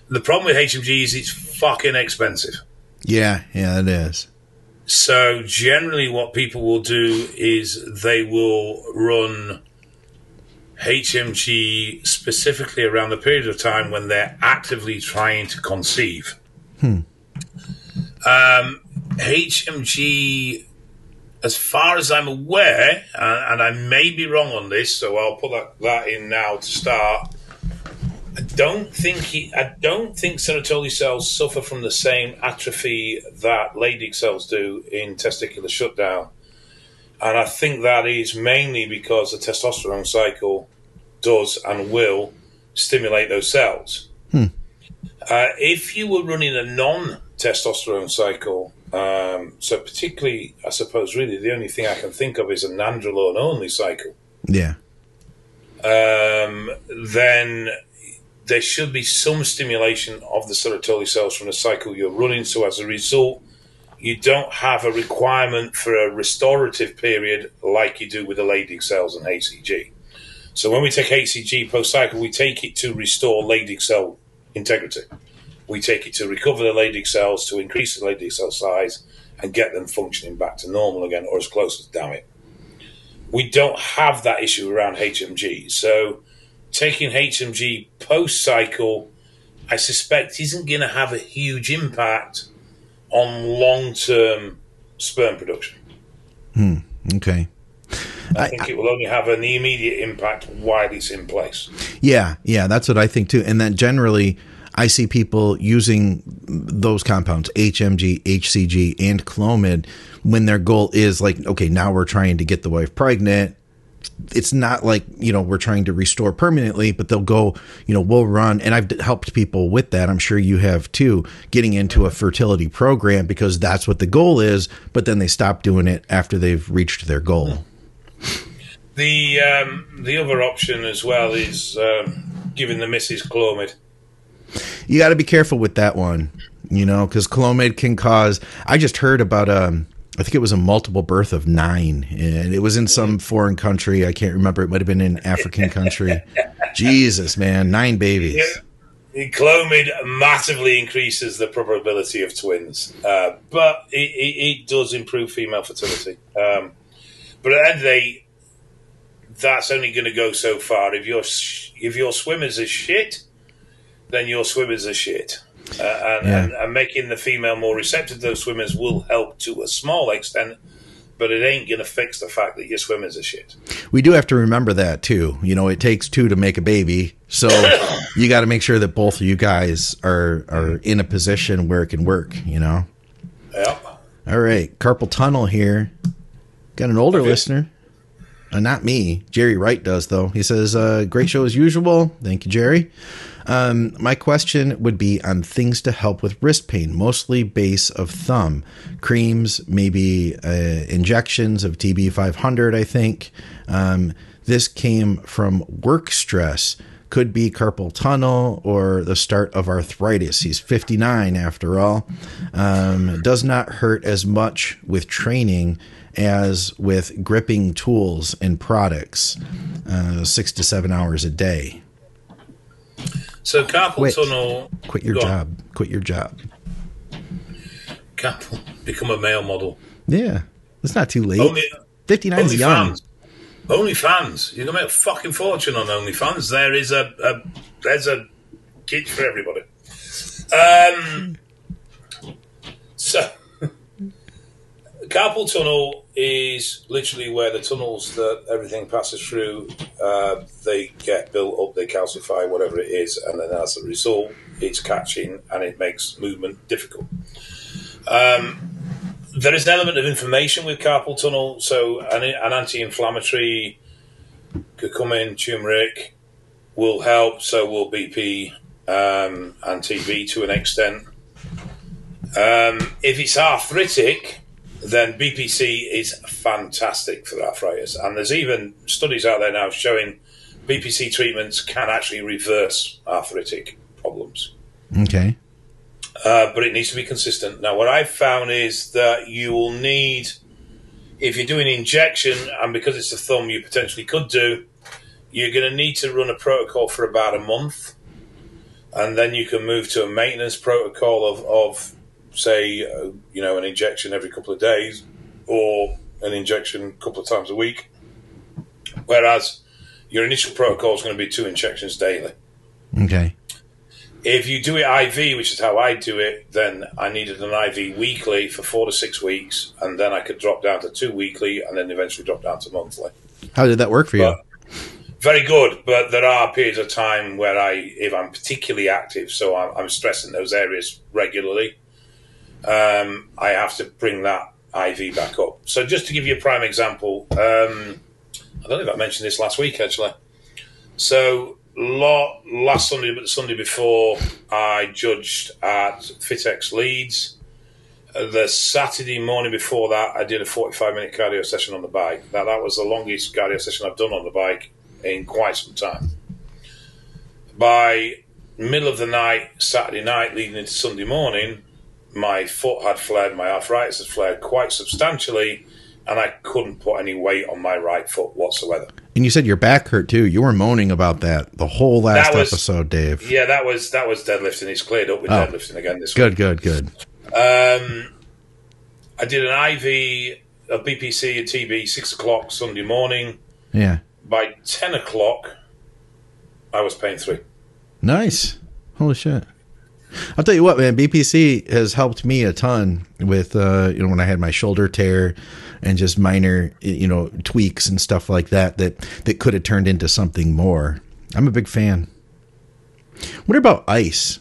B: The problem with HMG is it's fucking expensive.
A: Yeah, yeah, it is.
B: So generally, what people will do is they will run HMG specifically around the period of time when they're actively trying to conceive. Hmm. Um, HMG, as far as I'm aware, and, and, I may be wrong on this, so I'll put that, that in now to start. I don't think he, I don't think Sertoli cells suffer from the same atrophy that Leydig cells do in testicular shutdown. And I think that is mainly because the testosterone cycle does and will stimulate those cells. Hmm. Uh, if you were running a non testosterone cycle, um, so particularly, I suppose, really the only thing I can think of is a nandrolone only cycle.
A: Yeah.
B: Um, then there should be some stimulation of the Sertoli cells from the cycle you're running. So as a result, you don't have a requirement for a restorative period like you do with the Leydig cells and HCG. So when we take HCG post cycle, we take it to restore Leydig cell integrity. We take it to recover the Leydig cells, to increase the Leydig cell size, and get them functioning back to normal again, or as close as damn it. We don't have that issue around HMG. So taking HMG post cycle, I suspect isn't going to have a huge impact on long term sperm production.
A: Hmm. Okay.
B: I think I, it will only have an immediate impact while it's in place.
A: Yeah, yeah, that's what I think too. And then generally, I see people using those compounds, HMG, HCG, and Clomid, when their goal is like, okay, now we're trying to get the wife pregnant it's not like you know we're trying to restore permanently but they'll go you know we'll run and i've helped people with that. I'm sure you have too getting into a fertility program because that's what the goal is but then they stop doing it after they've reached their goal.
B: The um, the other option as well is um, giving the missus clomid.
A: You got to be careful with that one you know because clomid can cause i just heard about um I think it was a multiple birth of nine, and it was in some foreign country. I can't remember. It might have been an African country. Jesus, man, nine babies.
B: Yeah. Clomid massively increases the probability of twins, uh, but it, it, it, does improve female fertility. Um, but at the end of the day, that's only going to go so far. If your if your swimmers are shit, then your swimmers are shit. Uh, and, yeah. and, and, making the female more receptive to those swimmers will help to a small extent, but it ain't going to fix the fact that your swimmers are shit.
A: We do have to remember that too. You know, it takes two to make a baby, so you got to make sure that both of you guys are are in a position where it can work. You know.
B: Yeah.
A: All right, carpal tunnel here. Got an older okay. listener. Uh, not me. Jerry Wright does though. He says, uh, "Great show as usual. Thank you, Jerry." Um, my question would be on things to help with wrist pain, mostly base of thumb, creams, maybe uh, injections of TB500. I think um, this came from work stress. Could be carpal tunnel or the start of arthritis. He's 59 after all. Um, does not hurt as much with training as with gripping tools and products, uh, six to seven hours a day.
B: So carpal
A: Quit.
B: tunnel.
A: Quit your
B: Go on.
A: job. Quit your job.
B: Carpal, become a male model.
A: Yeah, it's not too late.
B: Only,
A: 59 is
B: only
A: young.
B: fans. Only fans. You can make a fucking fortune on OnlyFans. There is a, a there's a gig for everybody. Um, so carpal tunnel is literally where the tunnels that everything passes through. Uh, they get built up, they calcify, whatever it is, and then as a result, it's catching and it makes movement difficult. Um, there is an element of inflammation with carpal tunnel. So an, an anti-inflammatory could come in, turmeric will help. So will BP um, and TB to an extent. Um, if it's arthritic, then BPC is fantastic for arthritis. And there's even studies out there now showing BPC treatments can actually reverse arthritic problems
A: Okay.
B: uh, but it needs to be consistent. Now, what I've found is that you will need, if you're doing injection, and because it's a thumb, you potentially could do, you're going to need to run a protocol for about a month, and then you can move to a maintenance protocol of, of say, uh, you know, an injection every couple of days, or an injection a couple of times a week. Whereas your initial protocol is going to be two injections daily.
A: Okay.
B: If you do it IV, which is how I do it, then I needed an IV weekly for four to six weeks, and then I could drop down to two weekly, and then eventually drop down to monthly.
A: How did that work for you?
B: Very good, but there are periods of time where I, if I'm particularly active, so I'm, I'm stressing those areas regularly, um, I have to bring that IV back up. So just to give you a prime example, um, I don't know if I mentioned this last week actually. So last Sunday, but the Sunday before, I judged at Fitex Leeds. The Saturday morning before that, I did a 45 minute cardio session on the bike. Now, that was the longest cardio session I've done on the bike in quite some time. By middle of the night, Saturday night, leading into Sunday morning, my foot had flared, my arthritis had flared quite substantially, and I couldn't put any weight on my right foot whatsoever.
A: And you said your back hurt too. You were moaning about that the whole last
B: was-
A: episode, Dave.
B: Yeah, that was that was deadlifting. It's cleared up with
A: Oh.
B: deadlifting again this week.
A: Good, good, good.
B: Um, I did an IV of BPC and TB six o'clock Sunday morning.
A: Yeah.
B: By ten o'clock, I was paying three.
A: Nice. Holy shit. I'll tell you what, man. BPC has helped me a ton with, uh, you know, when I had my shoulder tear and just minor, you know, tweaks and stuff like that that that could have turned into something more. I'm a big fan. What about ice?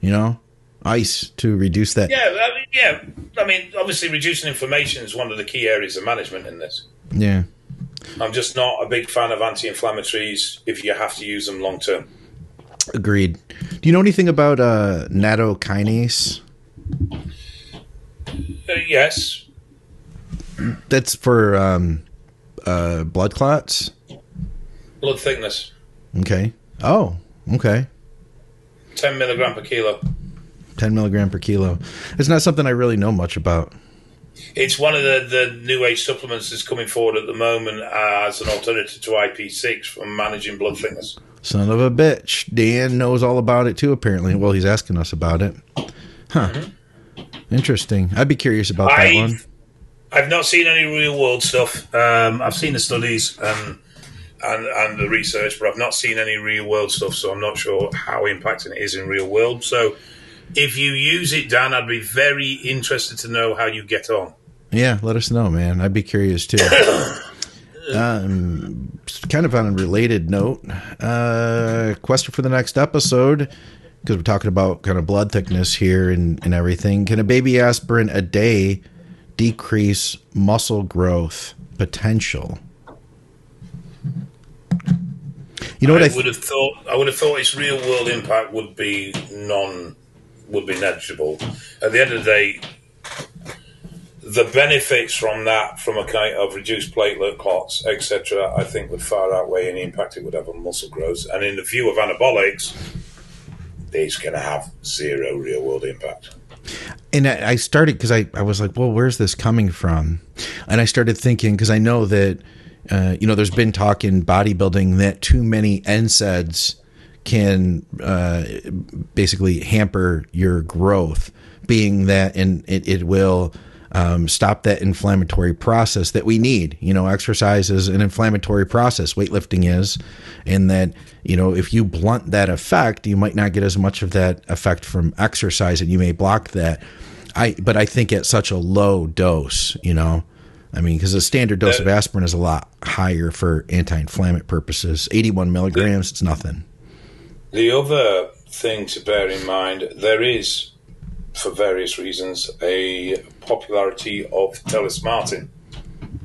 A: You know, ice to reduce that.
B: Yeah, I mean, yeah. I mean, obviously, reducing inflammation is one of the key areas of management in this.
A: Yeah.
B: I'm just not a big fan of anti-inflammatories if you have to use them long term.
A: Agreed. Do you know anything about uh, nattokinase?
B: Uh, yes,
A: That's for um, uh, blood clots.
B: blood thickness,
A: Okay. Oh, okay.
B: ten milligram per kilo.
A: 10 milligram per kilo. It's not something I really know much about.
B: It's one of the, the new age supplements that's coming forward at the moment as an alternative to IP6 for managing blood thickness.
A: Son of a bitch. Dan knows all about it too, apparently. Well, he's asking us about it. Huh. Interesting. I'd be curious about that
B: I-
A: one.
B: I've not seen any real world stuff. Um, I've seen the studies and, and and the research, but I've not seen any real world stuff. So I'm not sure how impacting it is in real world. So if you use it, Dan, I'd be very interested to know how you get on.
A: Yeah, let us know, man. I'd be curious too. um, kind of on a related note, uh, question for the next episode, because we're talking about kind of blood thickness here and, and everything. Can a baby aspirin a day decrease muscle growth potential? You know what I,
B: I
A: th-
B: would have thought. I would have thought its real world impact would be non, would be negligible. At the end of the day, the benefits from that, from a kind of reduced platelet clots, etc., I think would far outweigh any impact it would have on muscle growth. And in the view of anabolics, it's going to have zero real world impact.
A: and I started because I, I was like, well, where's this coming from? And I started thinking because I know that, uh, you know, there's been talk in bodybuilding that too many NSAIDs can uh, basically hamper your growth, being that and it, it will um, stop that inflammatory process that we need. You know, exercise is an inflammatory process, weightlifting is, and that, you know, if you blunt that effect, you might not get as much of that effect from exercise and you may block that. I, but I think at such a low dose, you know, I mean, because the standard dose of aspirin is a lot higher for anti-inflammatory purposes. 81 milligrams, it's nothing.
B: The other thing to bear in mind, there is for various reasons, a popularity of telmisartan.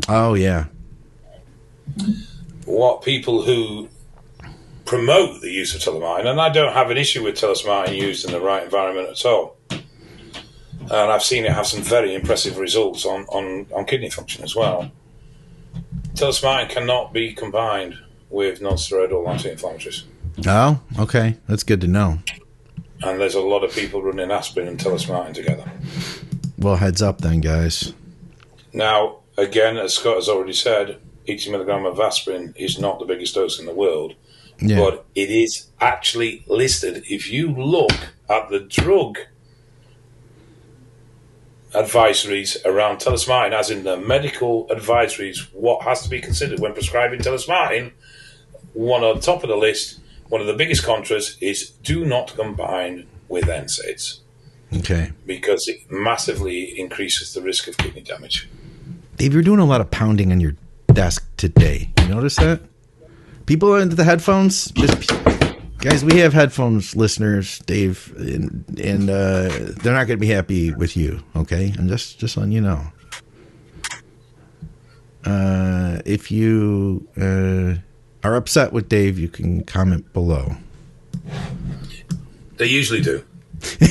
A: Oh, yeah.
B: What people who promote the use of telmisartan, and I don't have an issue with telmisartan used in the right environment at all. And I've seen it have some very impressive results on, on, on kidney function as well. Telmisartan cannot be combined with non-steroidal anti-inflammatories.
A: Oh, okay. That's good to know
B: and there's a lot of people running aspirin and telmisartan together.
A: Well, heads up then, guys.
B: Now, again, as Scott has already said, 80 milligram of aspirin is not the biggest dose in the world, yeah. but it is actually listed. If you look at the drug advisories around telmisartan, as in the medical advisories, what has to be considered when prescribing telmisartan, one on top of the list one of the biggest contras is do not combine with NSAIDs.
A: Okay.
B: Because it massively increases the risk of kidney damage.
A: Dave, you're doing a lot of pounding on your desk today. You notice that? People are into the headphones. Just, guys, we have headphones listeners, Dave, and, and uh, they're not going to be happy with you. Okay, I'm just just letting you know. Uh, if you uh, are upset with Dave, you can comment below.
B: They usually do.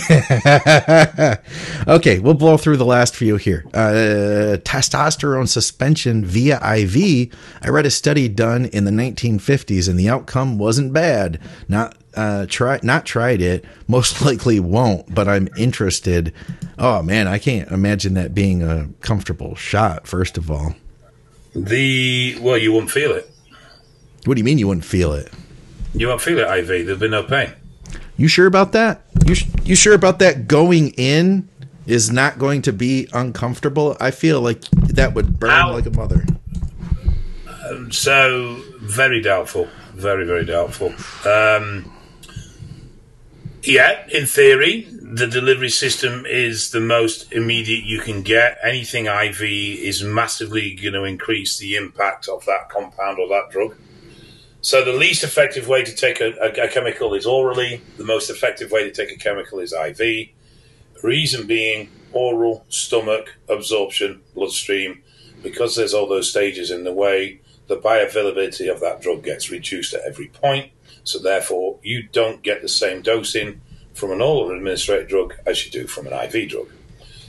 A: okay, we'll blow through the last few here. Uh, testosterone suspension via IV. I read a study done in the 1950s, and the outcome wasn't bad. Not uh, try, not tried it. Most likely won't, but I'm interested. Oh man, I can't imagine that being a comfortable shot. First of all,
B: the well, you won't feel it.
A: What do you mean you wouldn't feel it?
B: You won't feel it, IV. There'll be no pain.
A: You sure about that? You you sure about that? Going in is not going to be uncomfortable. I feel like that would burn Ow. like a mother.
B: Um, so very doubtful. Very very doubtful. Um, yeah, in theory, the delivery system is the most immediate you can get. Anything IV is massively going to increase the impact of that compound or that drug. So the least effective way to take a, a, a, chemical is orally. The most effective way to take a chemical is IV. Reason being oral, stomach, absorption, bloodstream. Because there's all those stages in the way, the bioavailability of that drug gets reduced at every point. So therefore, you don't get the same dosing from an oral administered drug as you do from an IV drug.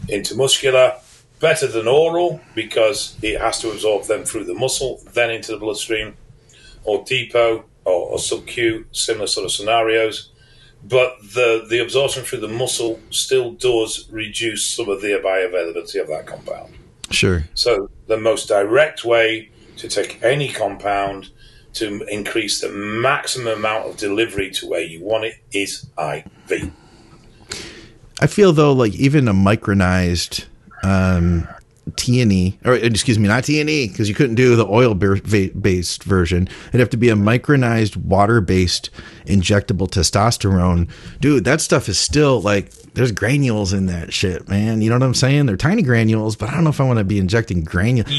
B: Intramuscular, better than oral because it has to absorb them through the muscle, then into the bloodstream or depot or, or sub-Q, similar sort of scenarios. But the, the absorption through the muscle still does reduce some of the bioavailability of that compound.
A: Sure.
B: So the most direct way to take any compound to increase the maximum amount of delivery to where you want it is IV.
A: I feel though, like even a micronized um, TNE, or excuse me, not TNE, because you couldn't do the oil based version. It'd have to be a micronized water based injectable testosterone. Dude, that stuff is still like, there's granules in that shit, man. You know what I'm saying? They're tiny granules, but I don't know if I want to be injecting granules.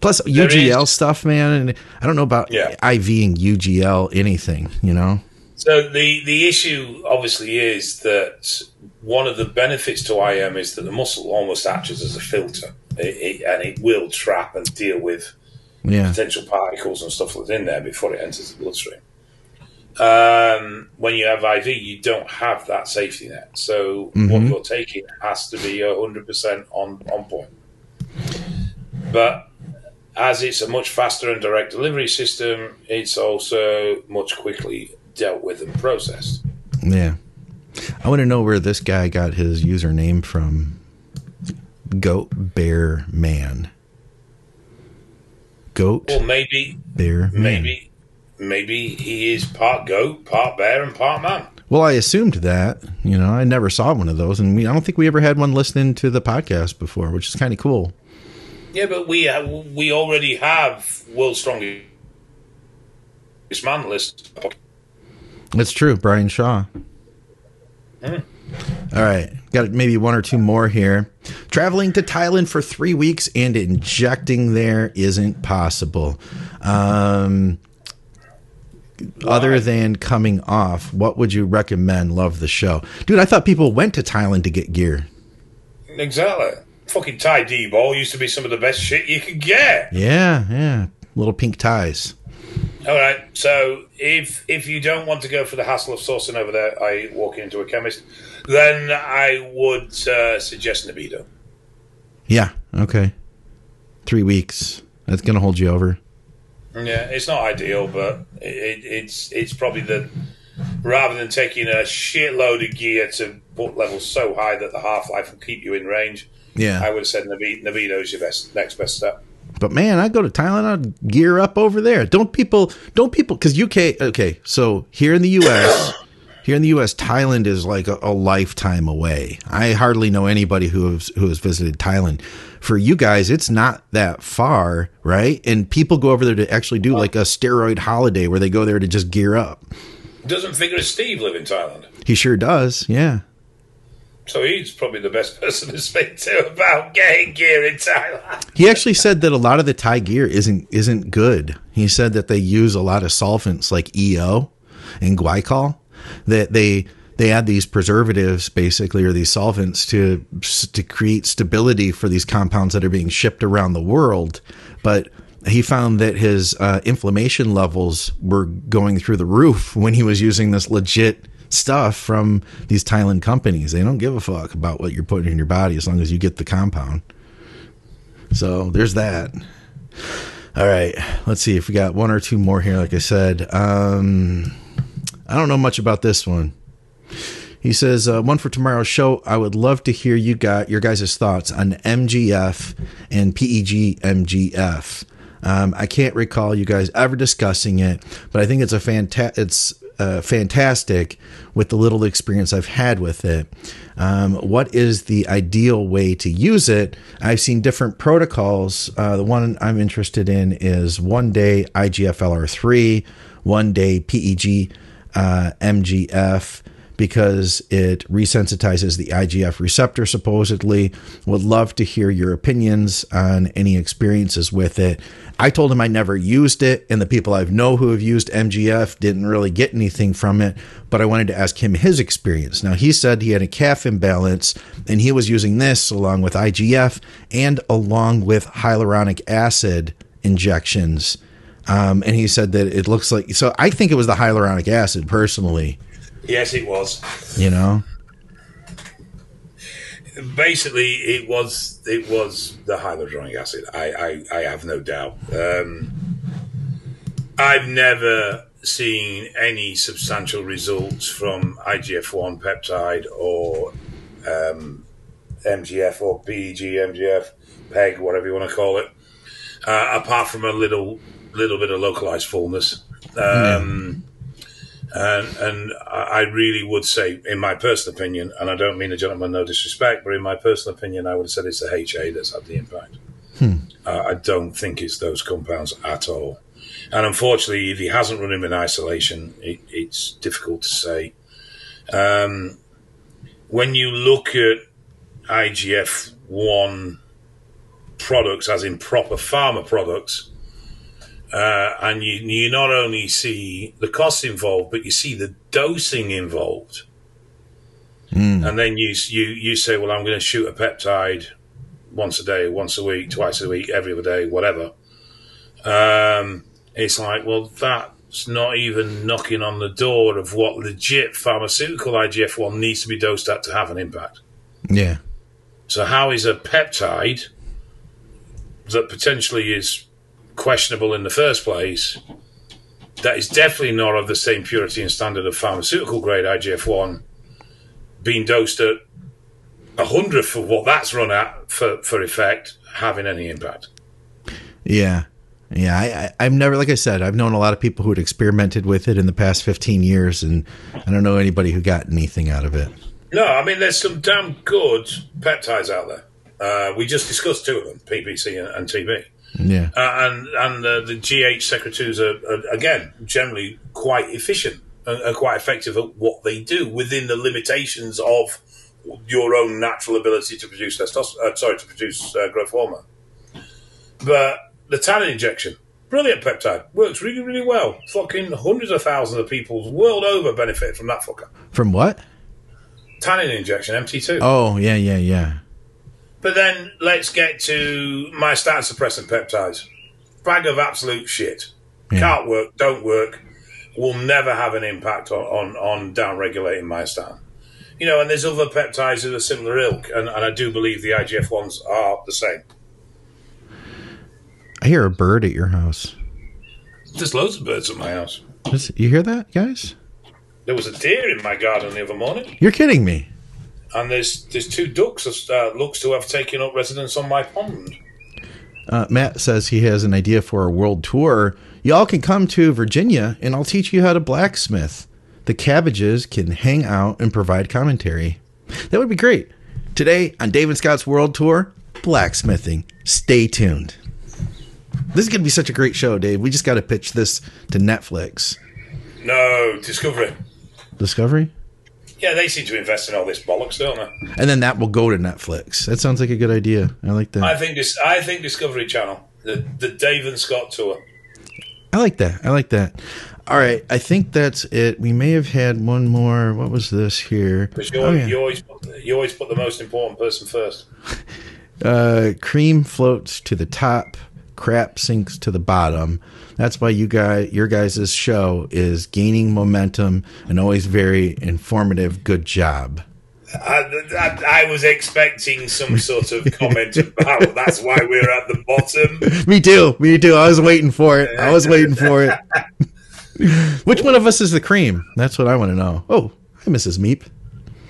A: Plus UGL stuff, man. And I don't know about yeah. and UGL anything, you know?
B: So the, the issue obviously is that one of the benefits to IM is that the muscle almost acts as a filter it, it, and it will trap and deal with yeah. potential particles and stuff that's in there before it enters the bloodstream. Um, when you have IV, you don't have that safety net. So mm-hmm. what you're taking has to be 100% on, on point. But as it's a much faster and direct delivery system, it's also much quickly dealt with and processed.
A: Yeah. I want to know where this guy got his username from goat bear man. Goat.
B: Well, maybe.
A: Bear.
B: Maybe. maybe he is part goat, part bear, and part man.
A: Well, I assumed that. You know, I never saw one of those, and we, I don't think we ever had one listening to the podcast before, which is kind of cool.
B: Yeah, but we have, we already have world's strongest man list.
A: That's true, Brian Shaw.
B: Mm.
A: All right, got maybe one or two more here. Traveling to Thailand for three weeks and injecting there isn't possible. Um, other than coming off, what would you recommend? Love the show, dude. I thought people went to Thailand to get gear.
B: Exactly. Fucking Thai D ball used to be some of the best shit you could get.
A: Yeah, yeah. Little pink ties.
B: All right. So if if you don't want to go for the hassle of sourcing over there, I walk into a chemist, then I would uh, suggest Nebido.
A: Yeah. Okay. Three weeks. That's gonna hold you over.
B: Yeah, it's not ideal, but it, it's it's probably the rather than taking a shitload of gear to put levels so high that the half life will keep you in range.
A: Yeah,
B: I would have said Nebido is your best next best step.
A: But man, I go to Thailand, I'd gear up over there. Don't people? Don't people? Because UK. Okay, so here in the US. Here in the U.S., Thailand is like a, a, lifetime away. I hardly know anybody who has who has visited Thailand. For you guys, it's not that far, right? And people go over there to actually do like a steroid holiday where they go there to just gear up.
B: Doesn't Figure Steve live in Thailand?
A: He sure does. Yeah.
B: So he's probably the best person to speak to about getting gear in Thailand.
A: He actually said that a lot of the Thai gear isn't isn't good. He said that they use a lot of solvents like EO and glycol that they they add these preservatives basically or these solvents to to create stability for these compounds that are being shipped around the world but he found that his uh, inflammation levels were going through the roof when he was using this legit stuff from these Thailand companies. They don't give a fuck about what you're putting in your body as long as you get the compound. So there's that. All right, let's see if we got one or two more here. Like I said, um, I don't know much about this one. He says, uh, one for tomorrow's show. I would love to hear you got your guys' thoughts on MGF and PEG MGF. Um, I can't recall you guys ever discussing it, but I think it's a fanta- it's uh, fantastic with the little experience I've had with it. Um, what is the ideal way to use it? I've seen different protocols. Uh, the one I'm interested in is one day IGFLR3, one day PEG uh, MGF because it resensitizes the IGF receptor, supposedly. Would love to hear your opinions on any experiences with it. I told him I never used it, and the people I know who have used MGF didn't really get anything from it, but I wanted to ask him his experience. Now, he said he had a calf imbalance, and he was using this along with IGF and along with hyaluronic acid injections um, and he said that it looks like so. I think it was the hyaluronic acid personally.
B: Yes, it was.
A: You know,
B: basically, it was it was the hyaluronic acid. I I, I have no doubt. Um, I've never seen any substantial results from IGF one peptide or um, MGF or PEG MGF PEG, whatever you want to call it, uh, apart from a little little bit of localized fullness. Um, and, and I really would say, in my personal opinion, and I don't mean a gentleman no disrespect, but in my personal opinion, I would have said it's the HA that's had the impact. Hmm. Uh, I don't think it's those compounds at all. And unfortunately, if he hasn't run him in isolation, it, it's difficult to say. Um, when you look at IGF 1 products, as in proper pharma products, uh, and you, you not only see the costs involved, but you see the dosing involved. Mm. And then you, you, you say, well, I'm going to shoot a peptide once a day, once a week, twice a week, every other day, whatever. Um, it's like, well, that's not even knocking on the door of what legit pharmaceutical IGF 1 needs to be dosed at to have an impact.
A: Yeah.
B: So, how is a peptide that potentially is questionable in the first place, that is definitely not of the same purity and standard of pharmaceutical grade IGF 1 being dosed at a hundredth of what that's run at for, for effect having any impact.
A: Yeah. Yeah, I, I, have never, like I said, I've known a lot of people who had experimented with it in the past 15 years, and I don't know anybody who got anything out of it.
B: No, I mean, there's some damn good peptides out there. Uh, we just discussed two of them, BPC and, and TB.
A: Yeah.
B: Uh, and and uh, the GH secretagogues are, are, again, generally quite efficient and, and, quite effective at what they do within the limitations of your own natural ability to produce testosterone, uh, sorry, to produce uh, growth hormone. But the tanning injection, brilliant peptide, works really, really well. Fucking hundreds of thousands of people world over benefit from that fucker.
A: From what?
B: Tanning injection, MT2.
A: Oh, yeah, yeah, yeah.
B: But then let's get to my myostatin suppressant peptides. Bag of absolute shit. Yeah. Can't work, don't work, will never have an impact on, on, on down regulating myostatin. You know, and there's other peptides of a similar ilk, and, and I do believe the IGF ones are the same.
A: I hear a bird at your house.
B: There's loads of birds at my house.
A: You hear that, guys?
B: There was a deer in my garden the other morning.
A: You're kidding me.
B: And there's there's two ducks that uh, looks to have taken up residence on my pond.
A: Uh, Matt says he has an idea for a world tour. Y'all can come to Virginia, and I'll teach you how to blacksmith. The cabbages can hang out and provide commentary. That would be great. Today on Dave and Scott's World Tour, blacksmithing. Stay tuned. This is going to be such a great show, Dave. We just got to pitch this to Netflix.
B: No, Discovery.
A: Discovery?
B: Yeah, they seem to invest in all this bollocks, don't they?
A: And then that will go to Netflix. That sounds like a good idea. I like that.
B: I think this. I think Discovery Channel, the the Dave and Scott tour.
A: I like that. I like that. All right, I think that's it. We may have had one more. What was this here?
B: Because you, oh, yeah. you, always put, you always put the most important person first.
A: uh, cream floats to the top crap sinks to the bottom. That's why you guys, your guys' show is gaining momentum and always very informative. Good job.
B: I, I, I, was expecting some sort of comment about that's why we're at the bottom.
A: me too. Me too. I was waiting for it. I was waiting for it. Which one of us is the cream? That's what I want to know. Oh, hi, Mrs. Meep.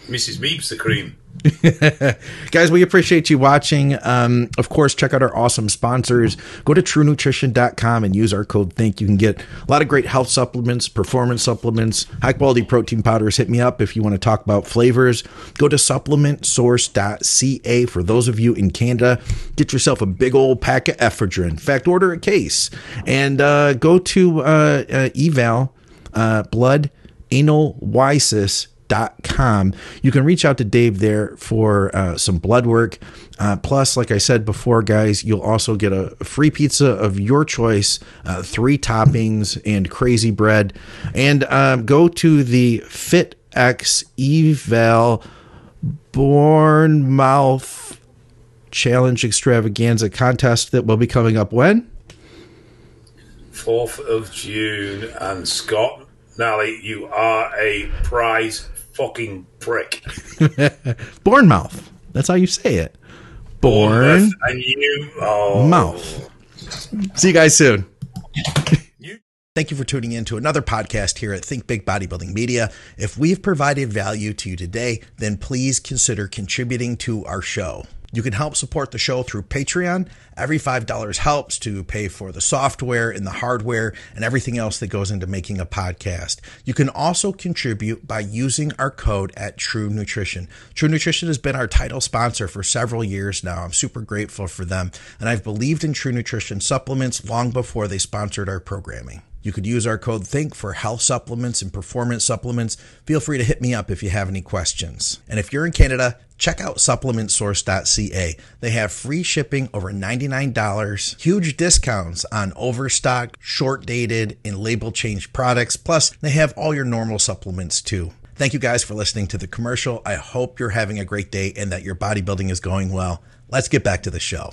B: Mrs. Meep's the cream.
A: Guys, we appreciate you watching. Um, of course, check out our awesome sponsors. Go to truenutrition.com and use our code THINK. You can get a lot of great health supplements, performance supplements, high quality protein powders. Hit me up if you want to talk about flavors. Go to supplementsource.ca for those of you in Canada. Get yourself a big old pack of ephedrine. In fact, order a case and uh, go to uh, uh, eval uh, blood anal com. You can reach out to Dave there for uh, some blood work. Uh, plus, like I said before, guys, you'll also get a free pizza of your choice, uh, three toppings, and crazy bread. And um, go to the FitX Eval Bournemouth Challenge Extravaganza contest that will be coming up when?
B: 4th of June. And Scott Nally, you are a prize fucking prick.
A: Bournemouth. That's how you say it. Born
B: and you oh.
A: mouth. See you guys soon. Thank you for tuning in to another podcast here at Think Big Bodybuilding Media. If we've provided value to you today, then please consider contributing to our show. You can help support the show through Patreon. Every $5 helps to pay for the software and the hardware and everything else that goes into making a podcast. You can also contribute by using our code at True Nutrition. True Nutrition has been our title sponsor for several years now. I'm super grateful for them, and I've believed in True Nutrition supplements long before they sponsored our programming. You could use our code THINK for health supplements and performance supplements. Feel free to hit me up if you have any questions. And if you're in Canada, check out supplementsource.ca. They have free shipping over $99, huge discounts on overstock, short dated, and label change products. Plus, they have all your normal supplements too. Thank you guys for listening to the commercial. I hope you're having a great day and that your bodybuilding is going well. Let's get back to the show.